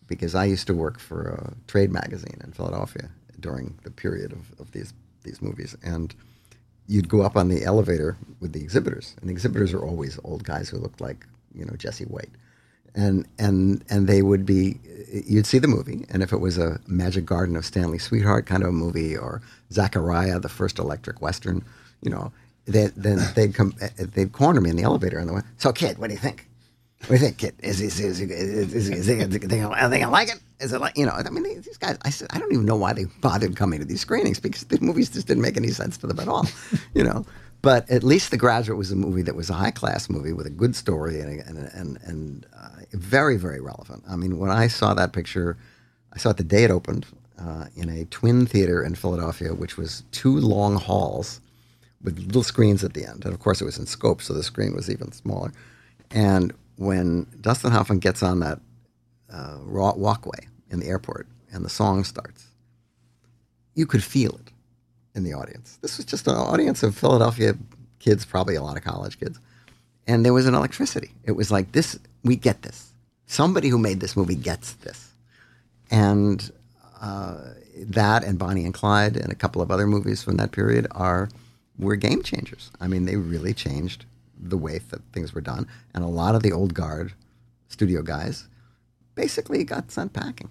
Because I used to work for a trade magazine in Philadelphia during the period of, of these, these movies. And you'd go up on the elevator with the exhibitors, and the exhibitors are always old guys who looked like, you know, Jesse White and and and they would be you'd see the movie and if it was a magic garden of stanley sweetheart kind of a movie or zachariah the first electric western you know they, then they'd come they'd corner me in the elevator and they went so kid what do you think what do you think kid is is is is, is, is, they, they, they gonna like it is it like you know i mean these guys i said i don't even know why they bothered coming to these screenings because the movies just didn't make any sense to them at all you know but at least The Graduate was a movie that was a high class movie with a good story and and and, and uh, very very relevant. I mean, when I saw that picture, I saw it the day it opened uh, in a twin theater in Philadelphia, which was two long halls with little screens at the end, and of course it was in scope, so the screen was even smaller. And when Dustin Hoffman gets on that uh, walkway in the airport and the song starts, you could feel it in the audience. This was just an audience of Philadelphia kids, probably a lot of college kids. And there was an electricity. It was like, this, we get this. Somebody who made this movie gets this. And uh, that and Bonnie and Clyde and a couple of other movies from that period are were game changers. I mean, they really changed the way that things were done. And a lot of the old guard studio guys basically got sent packing.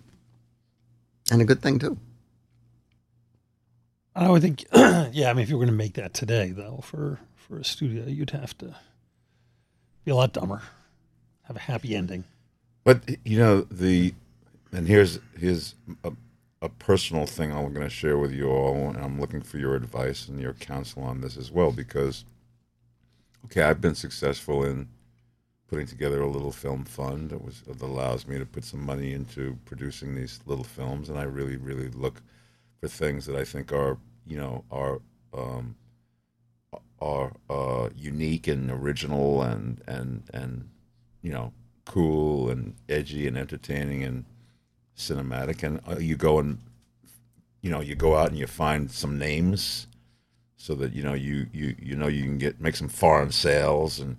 And a good thing, too. I would think, yeah. I mean, if you were going to make that today, though, for for a studio, you'd have to be a lot dumber, have a happy ending. But you know the, and here's here's a, a personal thing I'm going to share with you all, and I'm looking for your advice and your counsel on this as well because, okay, I've been successful in putting together a little film fund that was that allows me to put some money into producing these little films, and I really really look for things that I think are you know are um, are uh, unique and original and and and you know cool and edgy and entertaining and cinematic. And uh, you go and you know you go out and you find some names so that you know you you you know you can get make some foreign sales and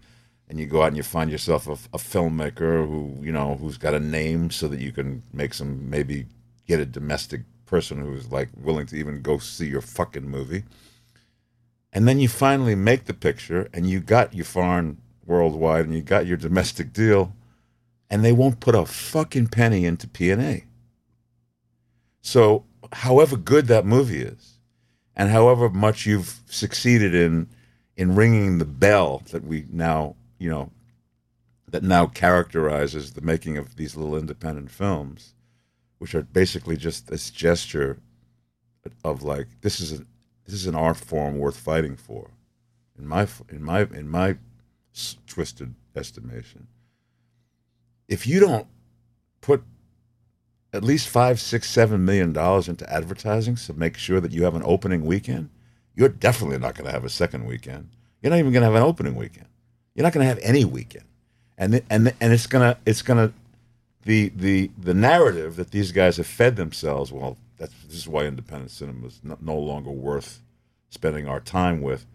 and you go out and you find yourself a, a filmmaker who you know who's got a name so that you can make some maybe get a domestic person who's like willing to even go see your fucking movie. And then you finally make the picture and you got your foreign worldwide and you got your domestic deal and they won't put a fucking penny into P&A. So, however good that movie is and however much you've succeeded in in ringing the bell that we now, you know, that now characterizes the making of these little independent films, which are basically just this gesture of like this is a this is an art form worth fighting for, in my in my in my twisted estimation. If you don't put at least five, six, seven million dollars into advertising to make sure that you have an opening weekend, you're definitely not going to have a second weekend. You're not even going to have an opening weekend. You're not going to have any weekend, and and and it's gonna it's gonna the the the narrative that these guys have fed themselves. Well, that's this is why independent cinema is no, no longer worth spending our time with.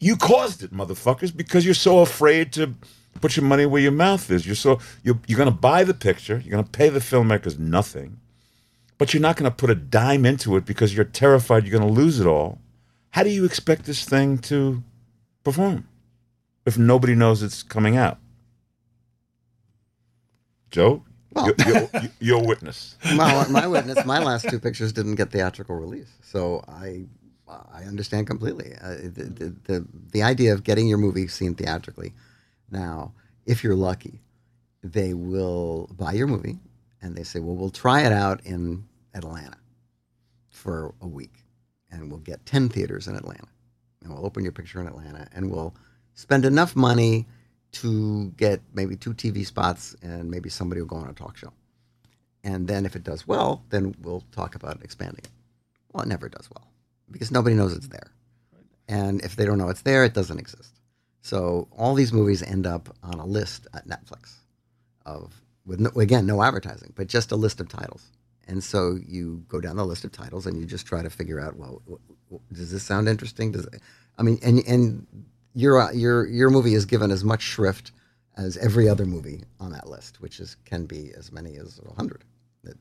You caused it, motherfuckers, because you're so afraid to put your money where your mouth is. You're so you're you're gonna buy the picture. You're gonna pay the filmmakers nothing, but you're not gonna put a dime into it because you're terrified you're gonna lose it all. How do you expect this thing to perform if nobody knows it's coming out? Joe, well, you're, a witness. my, my witness. My last two pictures didn't get theatrical release, so I I understand completely uh, the, the, the the idea of getting your movie seen theatrically. Now, if you're lucky, they will buy your movie and they say, "Well, we'll try it out in Atlanta for a week, and we'll get ten theaters in Atlanta, and we'll open your picture in Atlanta, and we'll spend enough money." to get maybe two TV spots and maybe somebody will go on a talk show. And then if it does well, then we'll talk about expanding it. Well, it never does well because nobody knows it's there. And if they don't know it's there, it doesn't exist. So all these movies end up on a list at Netflix of, with no, again, no advertising, but just a list of titles. And so you go down the list of titles and you just try to figure out, well, does this sound interesting? Does I mean, and and your your your movie is given as much shrift as every other movie on that list, which is can be as many as hundred,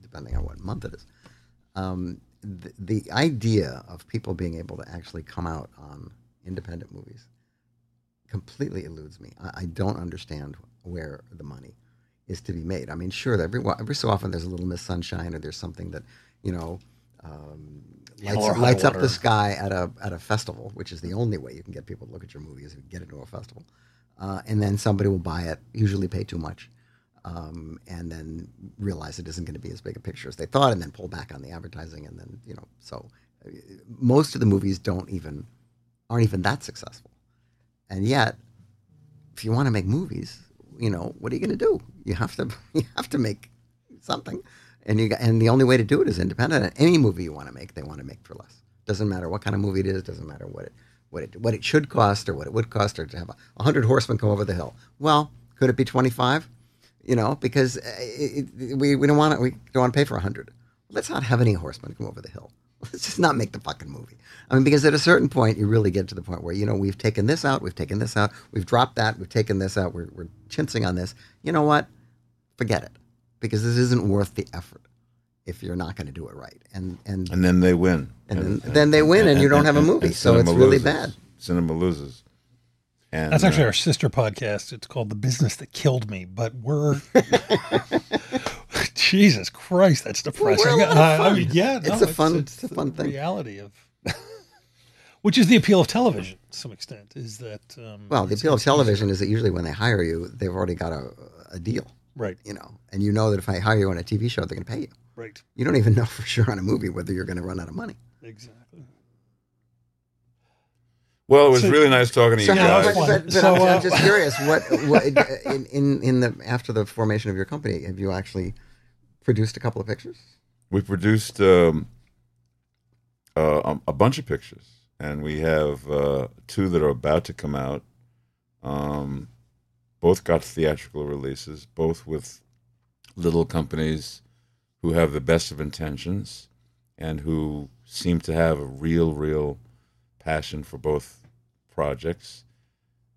depending on what month it is. Um, the, the idea of people being able to actually come out on independent movies completely eludes me. I, I, don't understand where the money is to be made. I mean, sure, every every so often there's a little Miss Sunshine or there's something that you know um, lights, lights up the sky at a at a festival, which is the only way you can get people to look at your movie is to get into a festival, uh, and then somebody will buy it, usually pay too much, um, and then realize it isn't going to be as big a picture as they thought, and then pull back on the advertising, and then you know, so uh, most of the movies don't even aren't even that successful. And yet, if you want to make movies, you know, what are you going to do? You have to you have to make something, and you and the only way to do it is independent. Any movie you want to make, they want to make for less. Doesn't matter what kind of movie it is. Doesn't matter what it what it what it should cost or what it would cost or to have a hundred horsemen come over the hill. Well, could it be twenty five? You know, because uh, it, it, we we don't want to we don't want to pay for a hundred. Let's not have any horsemen come over the hill. Let's just not make the fucking movie. I mean, because at a certain point, you really get to the point where, you know, we've taken this out, we've taken this out, we've dropped that, we've taken this out, we're, we're chinsing on this. You know what? Forget it. Because this isn't worth the effort if you're not going to do it right. And and And then they win. and, then, then they win and, you don't have a movie. so it's cinema really loses. bad. Cinema loses. And That's actually uh, our sister podcast. It's called The Business That Killed Me, but we're Jesus Christ, that's depressing. a lot of I- I mean, yeah, It's no, a fun- it's a fun the thing. Reality of which is the appeal of television to some extent is that um, Well, the appeal of television is that usually when they hire you, they've already got a, a deal. Right. You know, and you know that if I hire you on a TV show, they're going to pay you. Right. You don't even know for sure on a movie whether you're going to run out of money. Exactly. well, it was So- really nice talking to you So, how, guys. but, but, but So, I'm, I'm uh, just curious. What, what in, in in the after the formation of your company, have you actually produced a couple of pictures? We produced um, uh, a, bunch of pictures, and we have uh, two that are about to come out. Um, both got theatrical releases, both with little companies who have the best of intentions and who seem to have a real, real passion for both projects.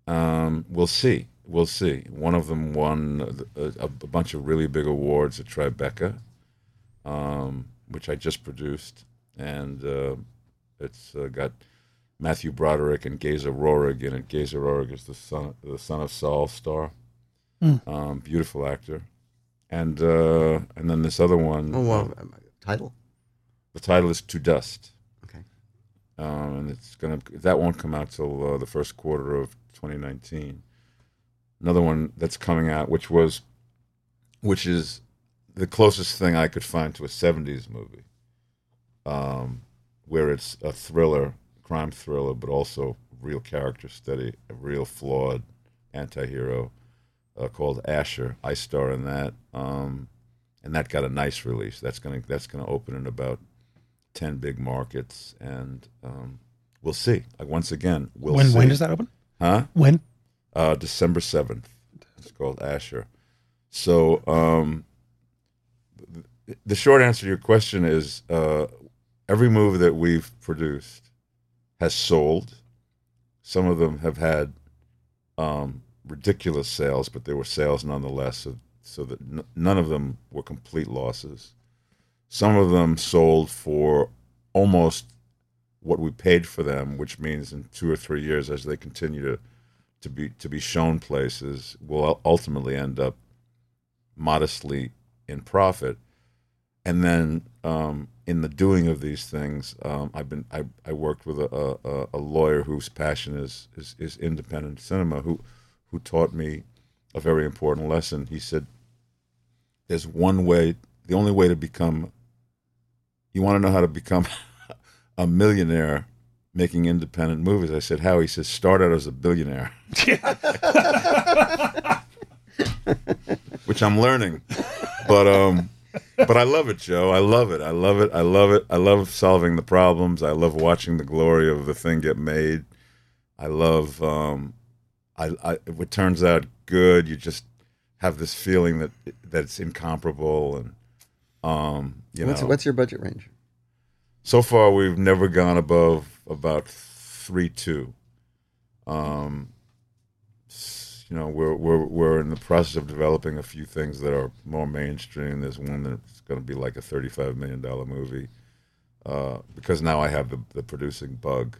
Um, we'll see. We'll see. One of them won a, a, a bunch of really big awards at Tribeca, um, which I just produced, and uh, it's uh, got Matthew Broderick and Géza Röhrig in it. Géza Röhrig is the son, the son of Saul Star, Mm. um, beautiful actor, and uh, and then this other one. Oh, well, um, title. The title is To Dust. Okay. Um, and it's gonna that won't come out till uh, the first quarter of 2019. Another one that's coming out, which was, which is the closest thing I could find to a 70s movie, um, where it's a thriller, crime thriller, but also real character study, a real flawed anti-hero uh, called Asher. I star in that, um, and that got a nice release. That's gonna that's gonna open in about ten big markets, and um, we'll see. Like once again, we'll When- see. when does that open? Huh? When? Uh, December seventh. It's called Asher. So um, the short answer to your question is uh, every movie that we've produced has sold. Some of them have had um, ridiculous sales, but they were sales nonetheless. So, so that n- none of them were complete losses. Some of them sold for almost what we paid for them, which means in two or three years, as they continue to to be to be shown places, will ultimately end up modestly in profit. And then um, in the doing of these things, um, I've been I, I worked with a, a, a lawyer whose passion is, is is independent cinema, who who taught me a very important lesson. He said, "There's one way. The only way to become. You want to know how to become a millionaire." Making independent movies, I said, "How?" He says, "Start out as a billionaire," which I'm learning. But um, but I love it, Joe. I love it. I love it. I love it. I love solving the problems. I love watching the glory of the thing get made. I love um, I, I if it turns out good, you just have this feeling that that it's incomparable and um, you what's, know. what's your budget range? So far, we've never gone above about three two. Um, you know, we're we're we're in the process of developing a few things that are more mainstream. There's one that's going to be like a thirty-five million dollar movie, uh, because now I have the the producing bug,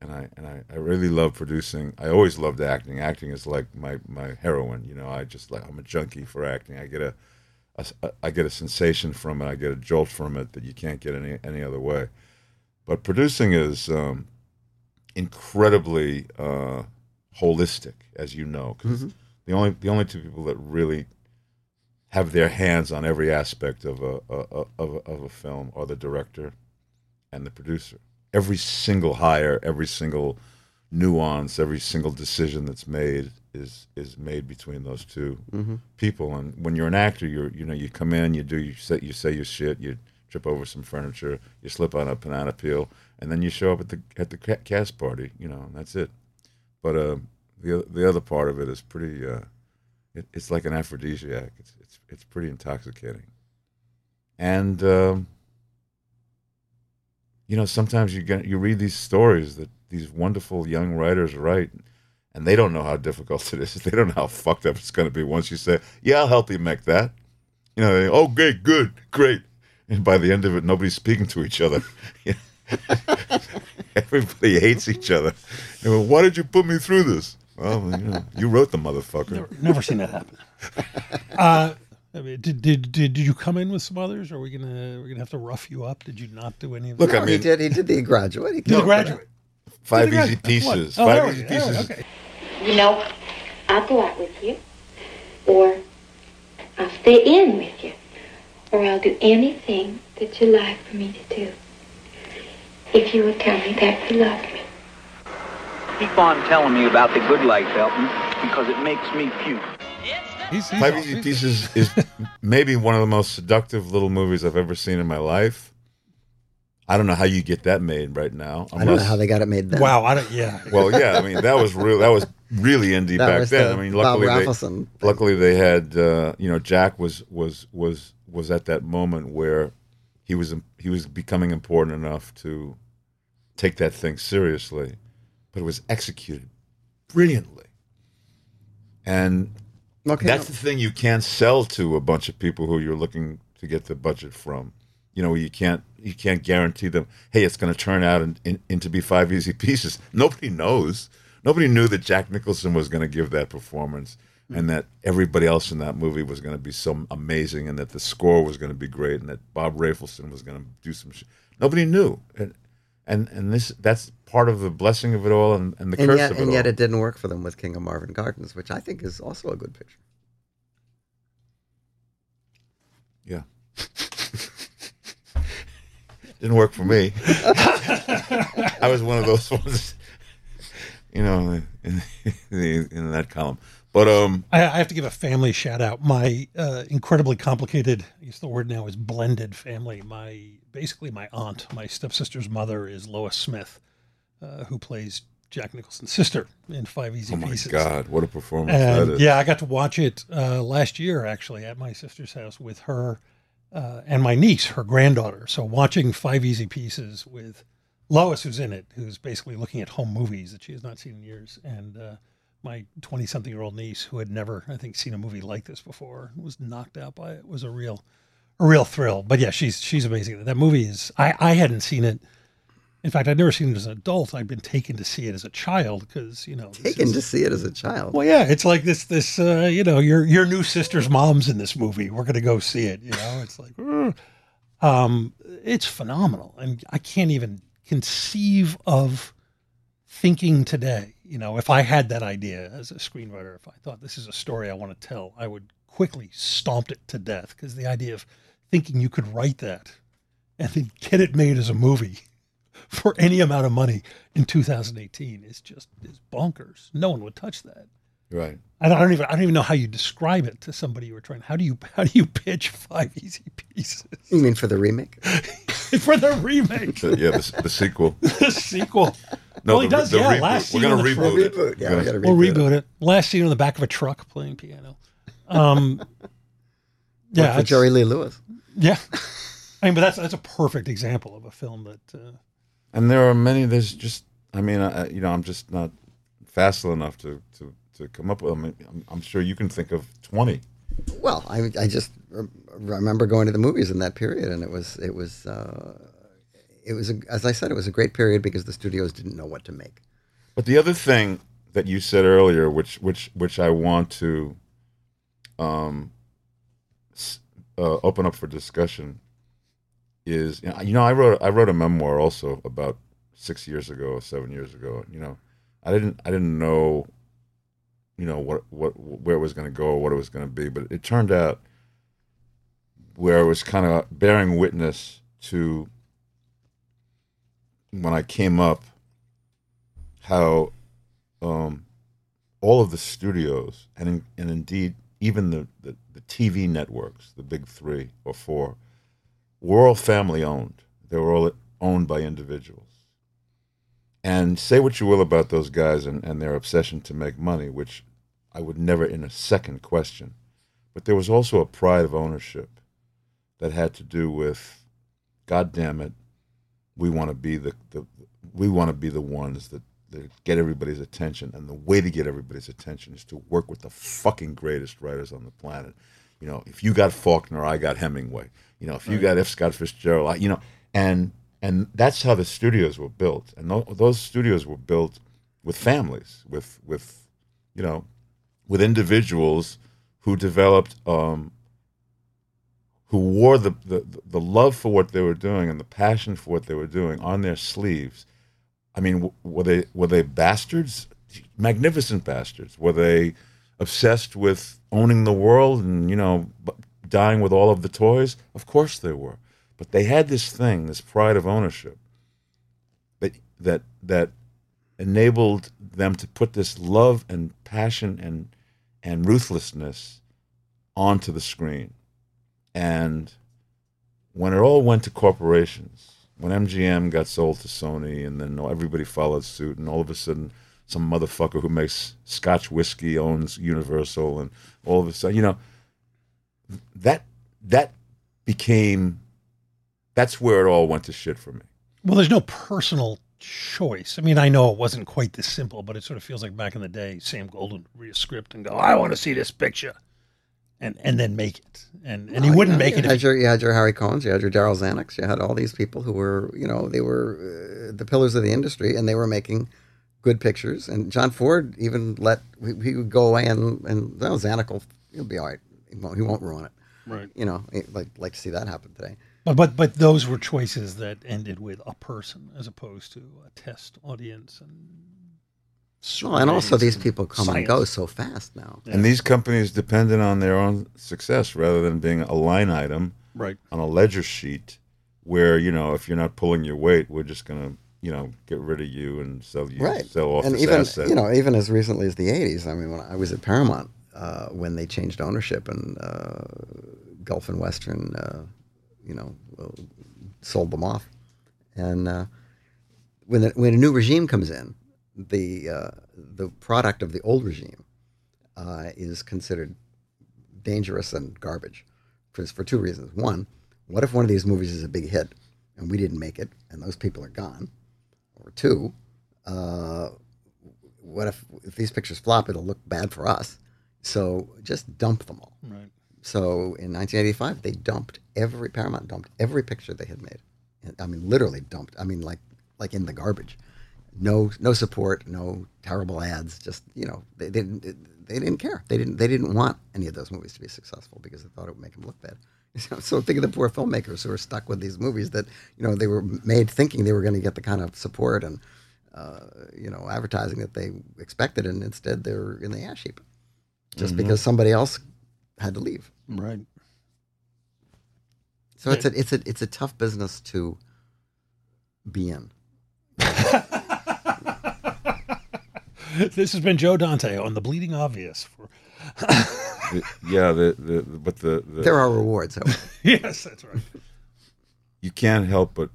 and I and I, I really love producing. I always loved acting. Acting is like my my heroin. You know, I just like I'm a junkie for acting. I get a a, I get a sensation from it. I get a jolt from it that you can't get any any other way. But producing is um, incredibly uh, holistic, as you know, 'cause Mhm. the only the only two people that really have their hands on every aspect of a, a, a of a of a film are the director and the producer. Every single hire, every single nuance, every single decision that's made is is made between those 2 Mhm. people. And when you're an actor, you're you know you come in, you do you say you say your shit, you trip over some furniture, you slip on a banana peel, and then you show up at the at the cast party. You know, and that's it. But uh, the the other part of it is pretty. Uh, it, it's like an aphrodisiac. It's it's it's pretty intoxicating. And um, you know, sometimes you get you read these stories that these wonderful young writers write, and they don't know how difficult it is. They don't know how fucked up it's going to be once you say, "Yeah, I'll help you make that." You know, they, oh, great, good, great, and by the end of it, nobody's speaking to each other. Everybody hates each other. You know, Why did you put me through this? Well, you know, you wrote the motherfucker. Never, never seen that happen. uh, I mean, did, did did did you come in with some others? Or are we gonna we're gonna have to rough you up? Did you not do any of Look, that? I he mean- did. He did the graduate. He Did the did graduate. Five easy pieces. Oh, there Five easy go. All right, pieces. okay. You know, I'll go out with you, or I'll stay in with you, or I'll do anything that you like for me to do. If you will tell me that you love me. Keep on telling me about the good life, Elton, because it makes me puke. Five Easy Pieces is maybe one of the most seductive little movies I've ever seen in my life. I don't know how you get that made right now. I don't know how they got it made then. Wow, I don't. Yeah. Well, yeah, I mean that was real. That was really indie That back then. the I mean, Bob luckily they, Rafelson luckily they had uh, you know Jack was was was was at that moment where he was he was becoming important enough to take that thing seriously, but it was executed brilliantly. And Okay. that's the thing you can't sell to a bunch of people who you're looking to get the budget from. You know, you can't you can't guarantee them, hey, it's going to turn out in, in, into be five easy pieces. Nobody knows. Nobody knew that Jack Nicholson was going to give that performance, and that everybody else in that movie was going to be so amazing, and that the score was going to be great, and that Bob Rafelson was going to do some shit. Nobody knew, and and and this that's part of the blessing of it all, and, and the and curse yet, of it and yet it didn't work for them with King of Marvin Gardens, which I think is also a good picture. Yeah. Didn't work for me. I was one of those ones, you know, in, in, in that column. But um, I, I have to give a family shout out. My uh, incredibly complicated, I guess the word now is blended family. My basically my aunt, my stepsister's mother is Lois Smith, uh, who plays Jack Nicholson's sister in Five Easy pieces. oh my Pieces. god, what a performance And that is! yeah, I got to watch it uh, last year actually at my sister's house with her uh, and my niece, her granddaughter. So watching Five Easy Pieces with Lois, who's in it, who's basically looking at home movies that she has not seen in years, and uh, my twenty-something-year-old niece, who had never, I think, seen a movie like this before, was knocked out by it. Was a real, a real thrill. But yeah, she's she's amazing. That movie is. I I hadn't seen it. In fact, I'd never seen it as an adult. I'd been taken to see it as a child because you know Taken is- to see it as a child. well, yeah, it's like this. This, uh, you know, your your new sister's mom's in this movie. We're gonna go see it. You know, it's like, um, it's phenomenal, and I can't even conceive of thinking today. You know, if I had that idea as a screenwriter, if I thought this is a story I want to tell, I would quickly stomp it to death because the idea of thinking you could write that and then get it made as a movie for any amount of money in 2018 is just is bonkers. No one would touch that. Right. I don't, I don't even I don't even know how you describe it to somebody you were trying. How do you how do you pitch five easy pieces You mean for the remake? for the remake? yeah, the, the sequel. the sequel. No, well, he does. the yeah, reboot. last We're scene gonna on the reboot it. Yeah, we gotta We'll reboot it. reboot it. Last scene on the back of a truck playing piano. Um, Yeah, yeah, for Jerry Lee Lewis. Yeah, I mean, but that's that's a perfect example of a film that. Uh, And there are many. There's just, I mean, I, you know, I'm just not facile enough to to, to come up with. I mean, I'm, I'm sure you can think of twenty. Well, I I just re- remember going to the movies in that period, and it was it was uh, it was a, as I said, it was a great period because the studios didn't know what to make. But the other thing that you said earlier, which which which I want to um, uh, open up for discussion, is you know, I wrote I wrote a memoir also about six years ago seven years ago. You know, I didn't I didn't know you know what what where it was going to go what it was going to be, but it turned out where it was kind of bearing witness to when I came up how um, all of the studios and and indeed even the, the, the TV networks, the big three or four, were all family owned. They were all owned by individuals. And say what you will about those guys and, and their obsession to make money, which I would never in a second question. But there was also a pride of ownership that had to do with, God damn it, we want to be the, the we want to be the ones that, that get everybody's attention, and the way to get everybody's attention is to work with the fucking greatest writers on the planet. You know, if you got Faulkner, I got Hemingway. You know, if you Right. got F. Scott Fitzgerald, you know, and and that's how the studios were built, and tho- those studios were built with families, with with you know, with individuals who developed um, who wore the, the the love for what they were doing and the passion for what they were doing on their sleeves. I mean, w- were they were they bastards? Magnificent bastards. Were they obsessed with owning the world and you know dying with all of the toys? Of course they were. But they had this thing, this pride of ownership, that that that enabled them to put this love and passion and and ruthlessness onto the screen. And when it all went to corporations, when MGM got sold to Sony, and then everybody followed suit, and all of a sudden, some motherfucker who makes Scotch whiskey owns Universal, and all of a sudden, you know, that that became that's where it all went to shit for me. Well, there's no personal choice. I mean, I know it wasn't quite this simple, but it sort of feels like back in the day, Sam Goldwyn would read a script and go, "I want to see this picture," and and then make it, and and he Well, wouldn't you make you it. Had If, your, you had your Harry Cohns, you had your Darryl Zanucks, you had all these people who were, you know, they were uh, the pillars of the industry, and they were making good pictures. And John Ford even let he, he would go away and and no, Zanuck will he'll be all right. He won't, he won't ruin it. Right. You know, he'd like like to see that happen today. but but but those were choices that ended with a person as opposed to a test audience and. Well, and also surveys these people come and go so fast now. And these companies dependent on their own success rather than being a line item Right. on a ledger sheet where, you know, if you're not pulling your weight, we're just going to, you know, get rid of you and sell you, right sell off and this even asset. you know even as recently as the 80s i mean when i was at paramount uh, when they changed ownership and uh, gulf and western uh, you know sold them off and uh, when, the, when a new regime comes in the uh, the product of the old regime is considered dangerous and garbage for, for two reasons one what if one of these movies is a big hit and we didn't make it and those people are gone or two, what if if these pictures flop? It'll look bad for us. So just dump them all. Right. So in 1985, they dumped every Paramount dumped every picture they had made. I mean, literally dumped. I mean, like like in the garbage. No no support, no terrible ads. Just you know, they didn't they didn't care. They didn't they didn't want any of those movies to be successful because they thought it would make them look bad. So think of the poor filmmakers who are stuck with these movies that you know they were made thinking they were going to get the kind of support and uh, you know advertising that they expected, and instead they're in the ash heap just Mhm. because somebody else had to leave. Right. So it's a it's a it's a tough business to be in. this has been Joe Dante on the Bleeding Obvious. For yeah, the, the, the but the, the There are rewards. yes, that's right. you can't help but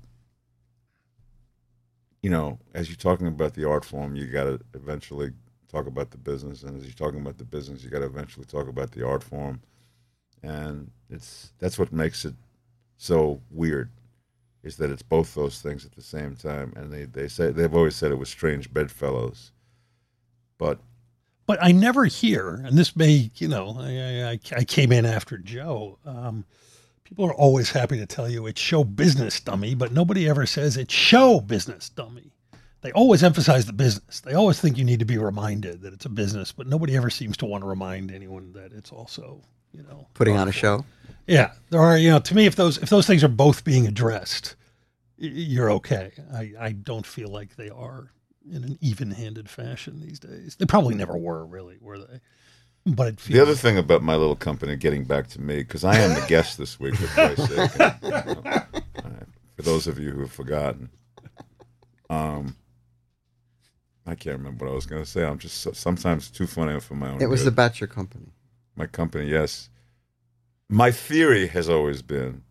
you know as you're talking about the art form you got to eventually talk about the business and as you're talking about the business you got to eventually talk about the art form and it's that's what makes it so weird is that it's both those things at the same time and they they say they've always said it was strange bedfellows but But I never hear, and this may, you know, I, I, I came in after Joe. Um, people are always happy to tell you it's show business, dummy, but nobody ever says it's show business, dummy. They always emphasize the business. They always think you need to be reminded that it's a business, but nobody ever seems to want to remind anyone that it's also, you know, Putting on a show. yeah, there are. You know, to me, if those if those things are both being addressed, you're okay. I I don't feel like they are in an even-handed fashion these days. They probably never were, really, were they? But it feels the other thing about my little company getting back to me because i am the guest this week for sake and, you know, for those of you who have forgotten um, I can't remember what I was going to say. I'm just sometimes too funny for my own. It was good. about your company. my company. Yes, my theory has always been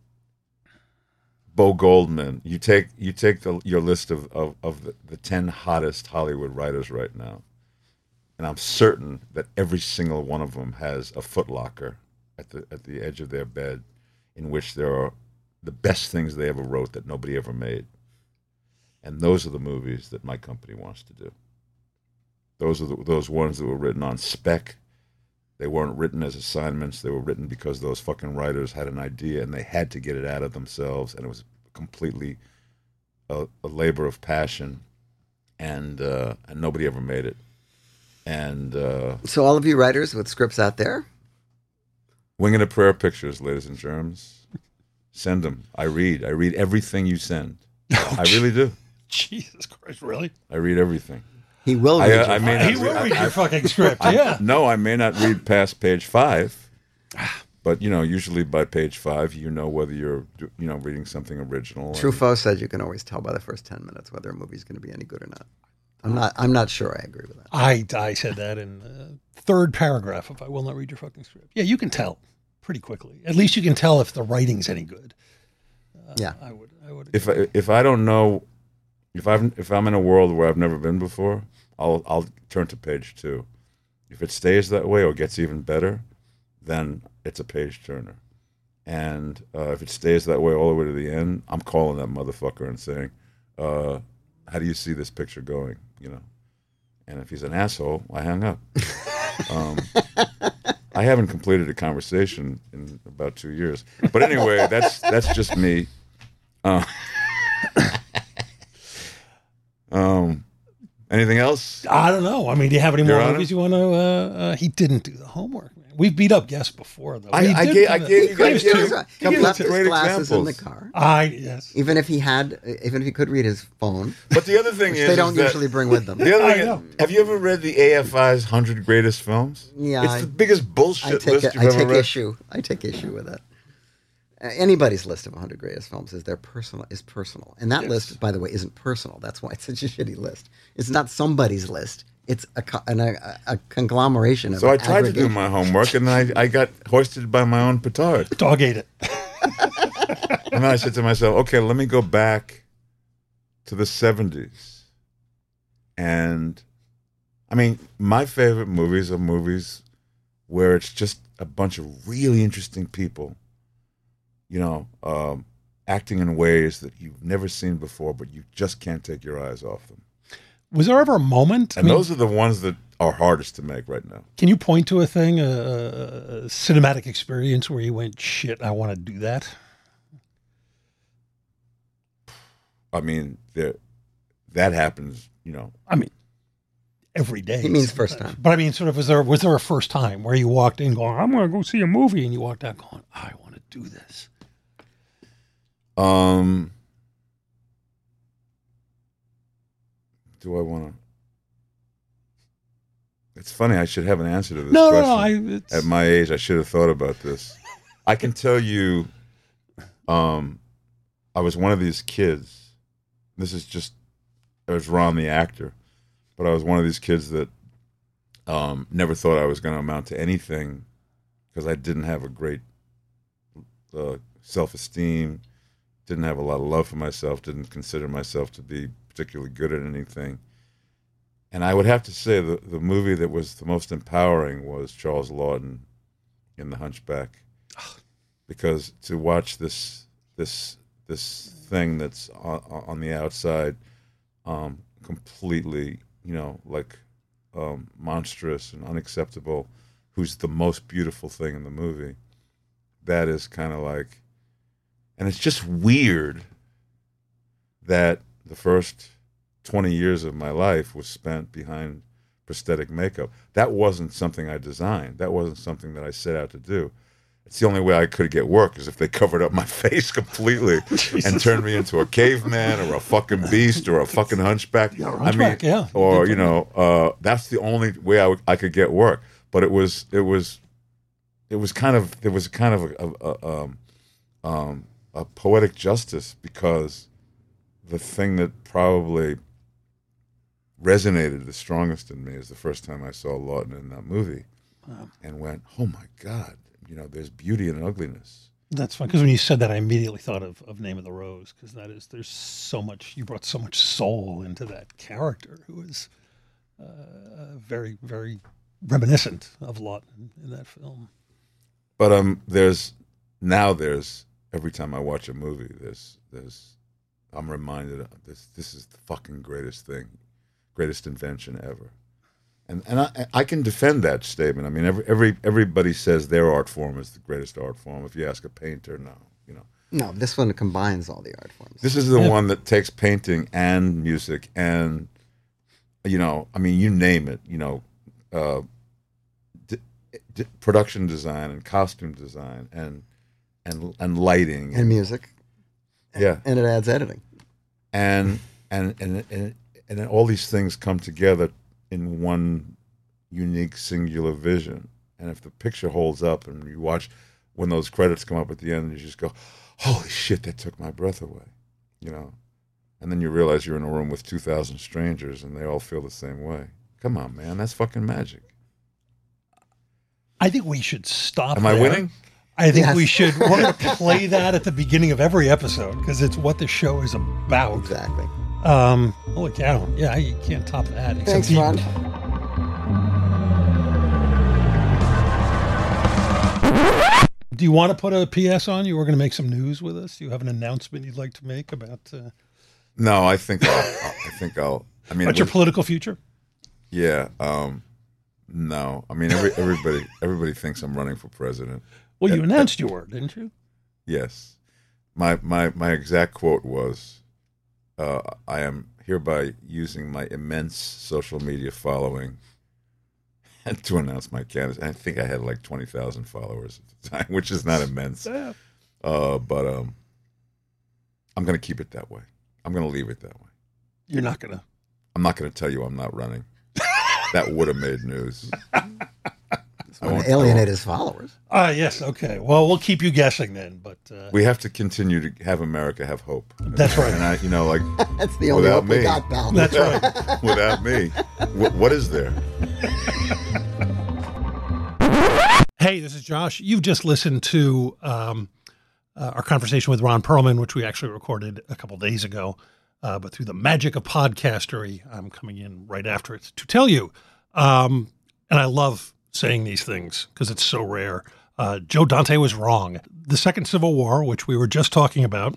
Bo Goldman. You take you take the, your list of of, of the, the ten hottest Hollywood writers right now, and I'm certain that every single one of them has a footlocker at the at the edge of their bed, in which there are the best things they ever wrote that nobody ever made. And those are the movies that my company wants to do. Those are the, those ones that were written on spec. They weren't written as assignments. They were written because those fucking writers had an idea and they had to get it out of themselves, and it was completely a, a labor of passion, and uh, and nobody ever made it. And uh, So all of you writers with scripts out there, Wing and a Prayer pictures, ladies and germs. Send them. I read. I read everything you send. I really do. Jesus Christ, really? I read everything. He will I, read uh, your- I may He will read I- your I- fucking script, I- yeah. No, I may not read past page five, but you know, usually by page five, you know whether you're you know reading something original. Truffaut said you can always tell by the first ten minutes whether a movie's going to be any good or not. I'm not. I'm not sure. I agree with that. I, I said that in the third paragraph If I will not read your fucking script. Yeah, you can tell pretty quickly. At least you can tell if the writing's any good. yeah, I would. I would. if I, if I don't know if I'm if I'm in a world where I've never been before, I'll I'll turn to page two. If it stays that way or gets even better, then it's a page turner. And uh, if it stays that way all the way to the end, I'm calling that motherfucker and saying, uh, "How do you see this picture going?" You know. And if he's an asshole, I hang up. um, I haven't completed a conversation in about two years. But anyway, that's that's just me. Uh, um, anything else? I don't know. I mean, do you have any Your more Honor? movies you want to? Uh, uh, he didn't do the homework. Man. We've beat up guests before, though. I- I did gave- I gave you He guys- was He two. He left his great glasses in the car. I yes. Even if he had, even if he could read his phone, But the other thing is, they don't that- usually bring with them. The other I thing, know. have you ever read the AFI's hundred greatest films? Yeah, it's I- the biggest bullshit I take list it, you've I ever take read. issue. I take issue with that. Anybody's list of 100 greatest films is their personal is personal, and that Yes. list, by the way, isn't personal. That's why it's such a shitty list. It's not somebody's list. It's a an, a, a conglomeration of. So I tried to do my homework, and I, I got hoisted by my own petard. Dog ate it. And then I said to myself, okay, let me go back to the 70s. And I mean, my favorite movies are movies where it's just a bunch of really interesting people, you know, um, acting in ways that you've never seen before, but you just can't take your eyes off them. Was there ever a moment? I And mean, those are the ones that are hardest to make right now. can you point to a thing, a, a cinematic experience where you went, "Shit, I want to do that"? I mean, there- that happens, you know, I mean, every day. He means first time. But I mean, sort of, was there was there a first time where you walked in going, "I'm going to go see a movie," and you walked out going, "I want to do this." Um, do I want to? It's funny. I should have an answer to this No, no, question. no, I- At my age, I should have thought about this. I can tell you, um, I was one of these kids. This is just, I was Ron the actor, but I was one of these kids that um, never thought I was going to amount to anything because I didn't have a great uh, self esteem, didn't have a lot of love for myself, didn't consider myself to be particularly good at anything. And I would have to say the, the movie that was the most empowering was Charles Laughton in The Hunchback. Because to watch this this this thing that's on, on the outside um, completely, you know, like um, monstrous and unacceptable, who's the most beautiful thing in the movie, that is kind of like, and it's just weird that the first 20 years of my life was spent behind prosthetic makeup. That wasn't something I designed. That wasn't something that I set out to do. It's the only way I could get work is if they covered up my face completely and turned me into a caveman or a fucking beast or a fucking hunchback. Yeah, a I mean, hunchback, yeah. or you know, uh, that's the only way I, I could get work. But it was it was it was kind of there was kind of a, a, a, um, um, a poetic justice because the thing that probably resonated the strongest in me is the first time I saw Laughton in that movie, Wow. and went, "Oh my God! You know, there's beauty and ugliness." That's fun because when you said that, I immediately thought of, of Name of the Rose because that is there's so much you brought so much soul into that character who is uh, very very reminiscent of Laughton in that film. But um, there's now there's every time I watch a movie, there's there's I'm reminded of this. This is the fucking greatest thing, greatest invention ever, and and I I can defend that statement. I mean, every every everybody says their art form is the greatest art form. If you ask a painter, no, you know. No, this one combines all the art forms. This is the one that takes painting and music and, you know, I mean, you name it, you know, uh, d- d- production design and costume design and and and lighting and music. Yeah, and it adds editing. and and and and and then all these things come together in one unique singular vision. And if the picture holds up, and you watch when those credits come up at the end, you just go, "Holy shit, that took my breath away," you know. And then you realize you're in a room with two thousand strangers, and they all feel the same way. Come on, man, that's fucking magic. I think we should stop. Am I there. winning? I think Yes. we should. We're going to play that at the beginning of every episode because it's what the show is about. Exactly. Um, holy cow! Yeah, you can't top that. Thanks, he- Ron. Do you want to put a PS on? You were going to make some news with us. Do you have an announcement you'd like to make about uh, No, I think I'll, I think I'll. I mean, about your political future? Yeah. Um, no, I mean every, everybody everybody thinks I'm running for president. Well, you announced you were, didn't you? Yes. My my my exact quote was, uh, "I am hereby using my immense social media following to announce my candidacy." I think I had like twenty thousand followers at the time, which is not immense. Yeah. Uh, but um, I'm going to keep it that way. I'm going to leave it that way. You're not going to. I'm not going to tell you I'm not running. that would have made news. I wanna alienate his followers. Ah, yes. Okay. Well, we'll keep you guessing then. But uh, We have to continue to have America have hope. That's right. And I, you know, like That's the only without hope we me, got, pal. That's right. without me, wh- what is there? Hey, this is Josh. You've just listened to um, uh, our conversation with Ron Perlman, which we actually recorded a couple days ago. Uh, but through the magic of podcastery, I'm coming in right after it to tell you. Um, and I love saying these things because it's so rare. Uh, Joe Dante was wrong. The Second Civil War, which we were just talking about,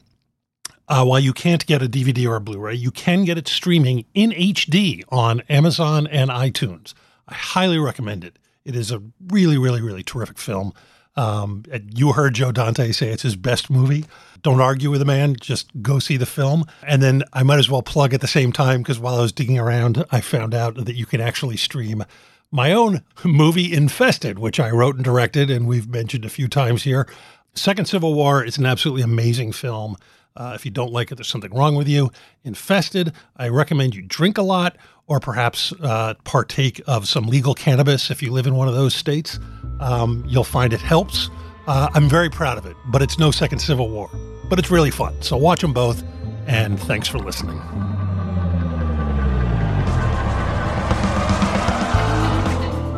uh, while you can't get a DVD or a Blu ray, you can get it streaming in HD on Amazon and iTunes. I highly recommend it. It is a really, really, really terrific film. Um, you heard Joe Dante say it's his best movie. Don't argue with the man, just go see the film. And then I might as well plug at the same time because while I was digging around, I found out that you can actually stream my own movie Infested, which I wrote and directed, and we've mentioned a few times here. Second Civil War is an absolutely amazing film. Uh, if you don't like it, there's something wrong with you. Infested, I recommend you drink a lot or perhaps uh, partake of some legal cannabis if you live in one of those states. Um, you'll find it helps. Uh, I'm very proud of it, but it's no Second Civil War. But it's really fun. So watch them both, and thanks for listening.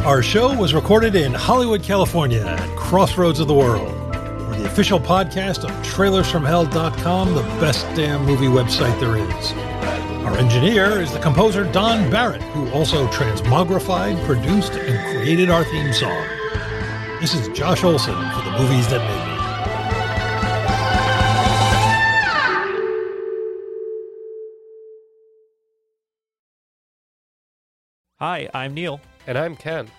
Our show was recorded in Hollywood, California at Crossroads of the World. We're the official podcast of trailersfromhell.com, the best damn movie website there is. Our engineer is the composer Don Barrett, who also transmogrified, produced, and created our theme song. This is Josh Olson for the movies that made me. Hi, I'm Neil. And I'm Ken.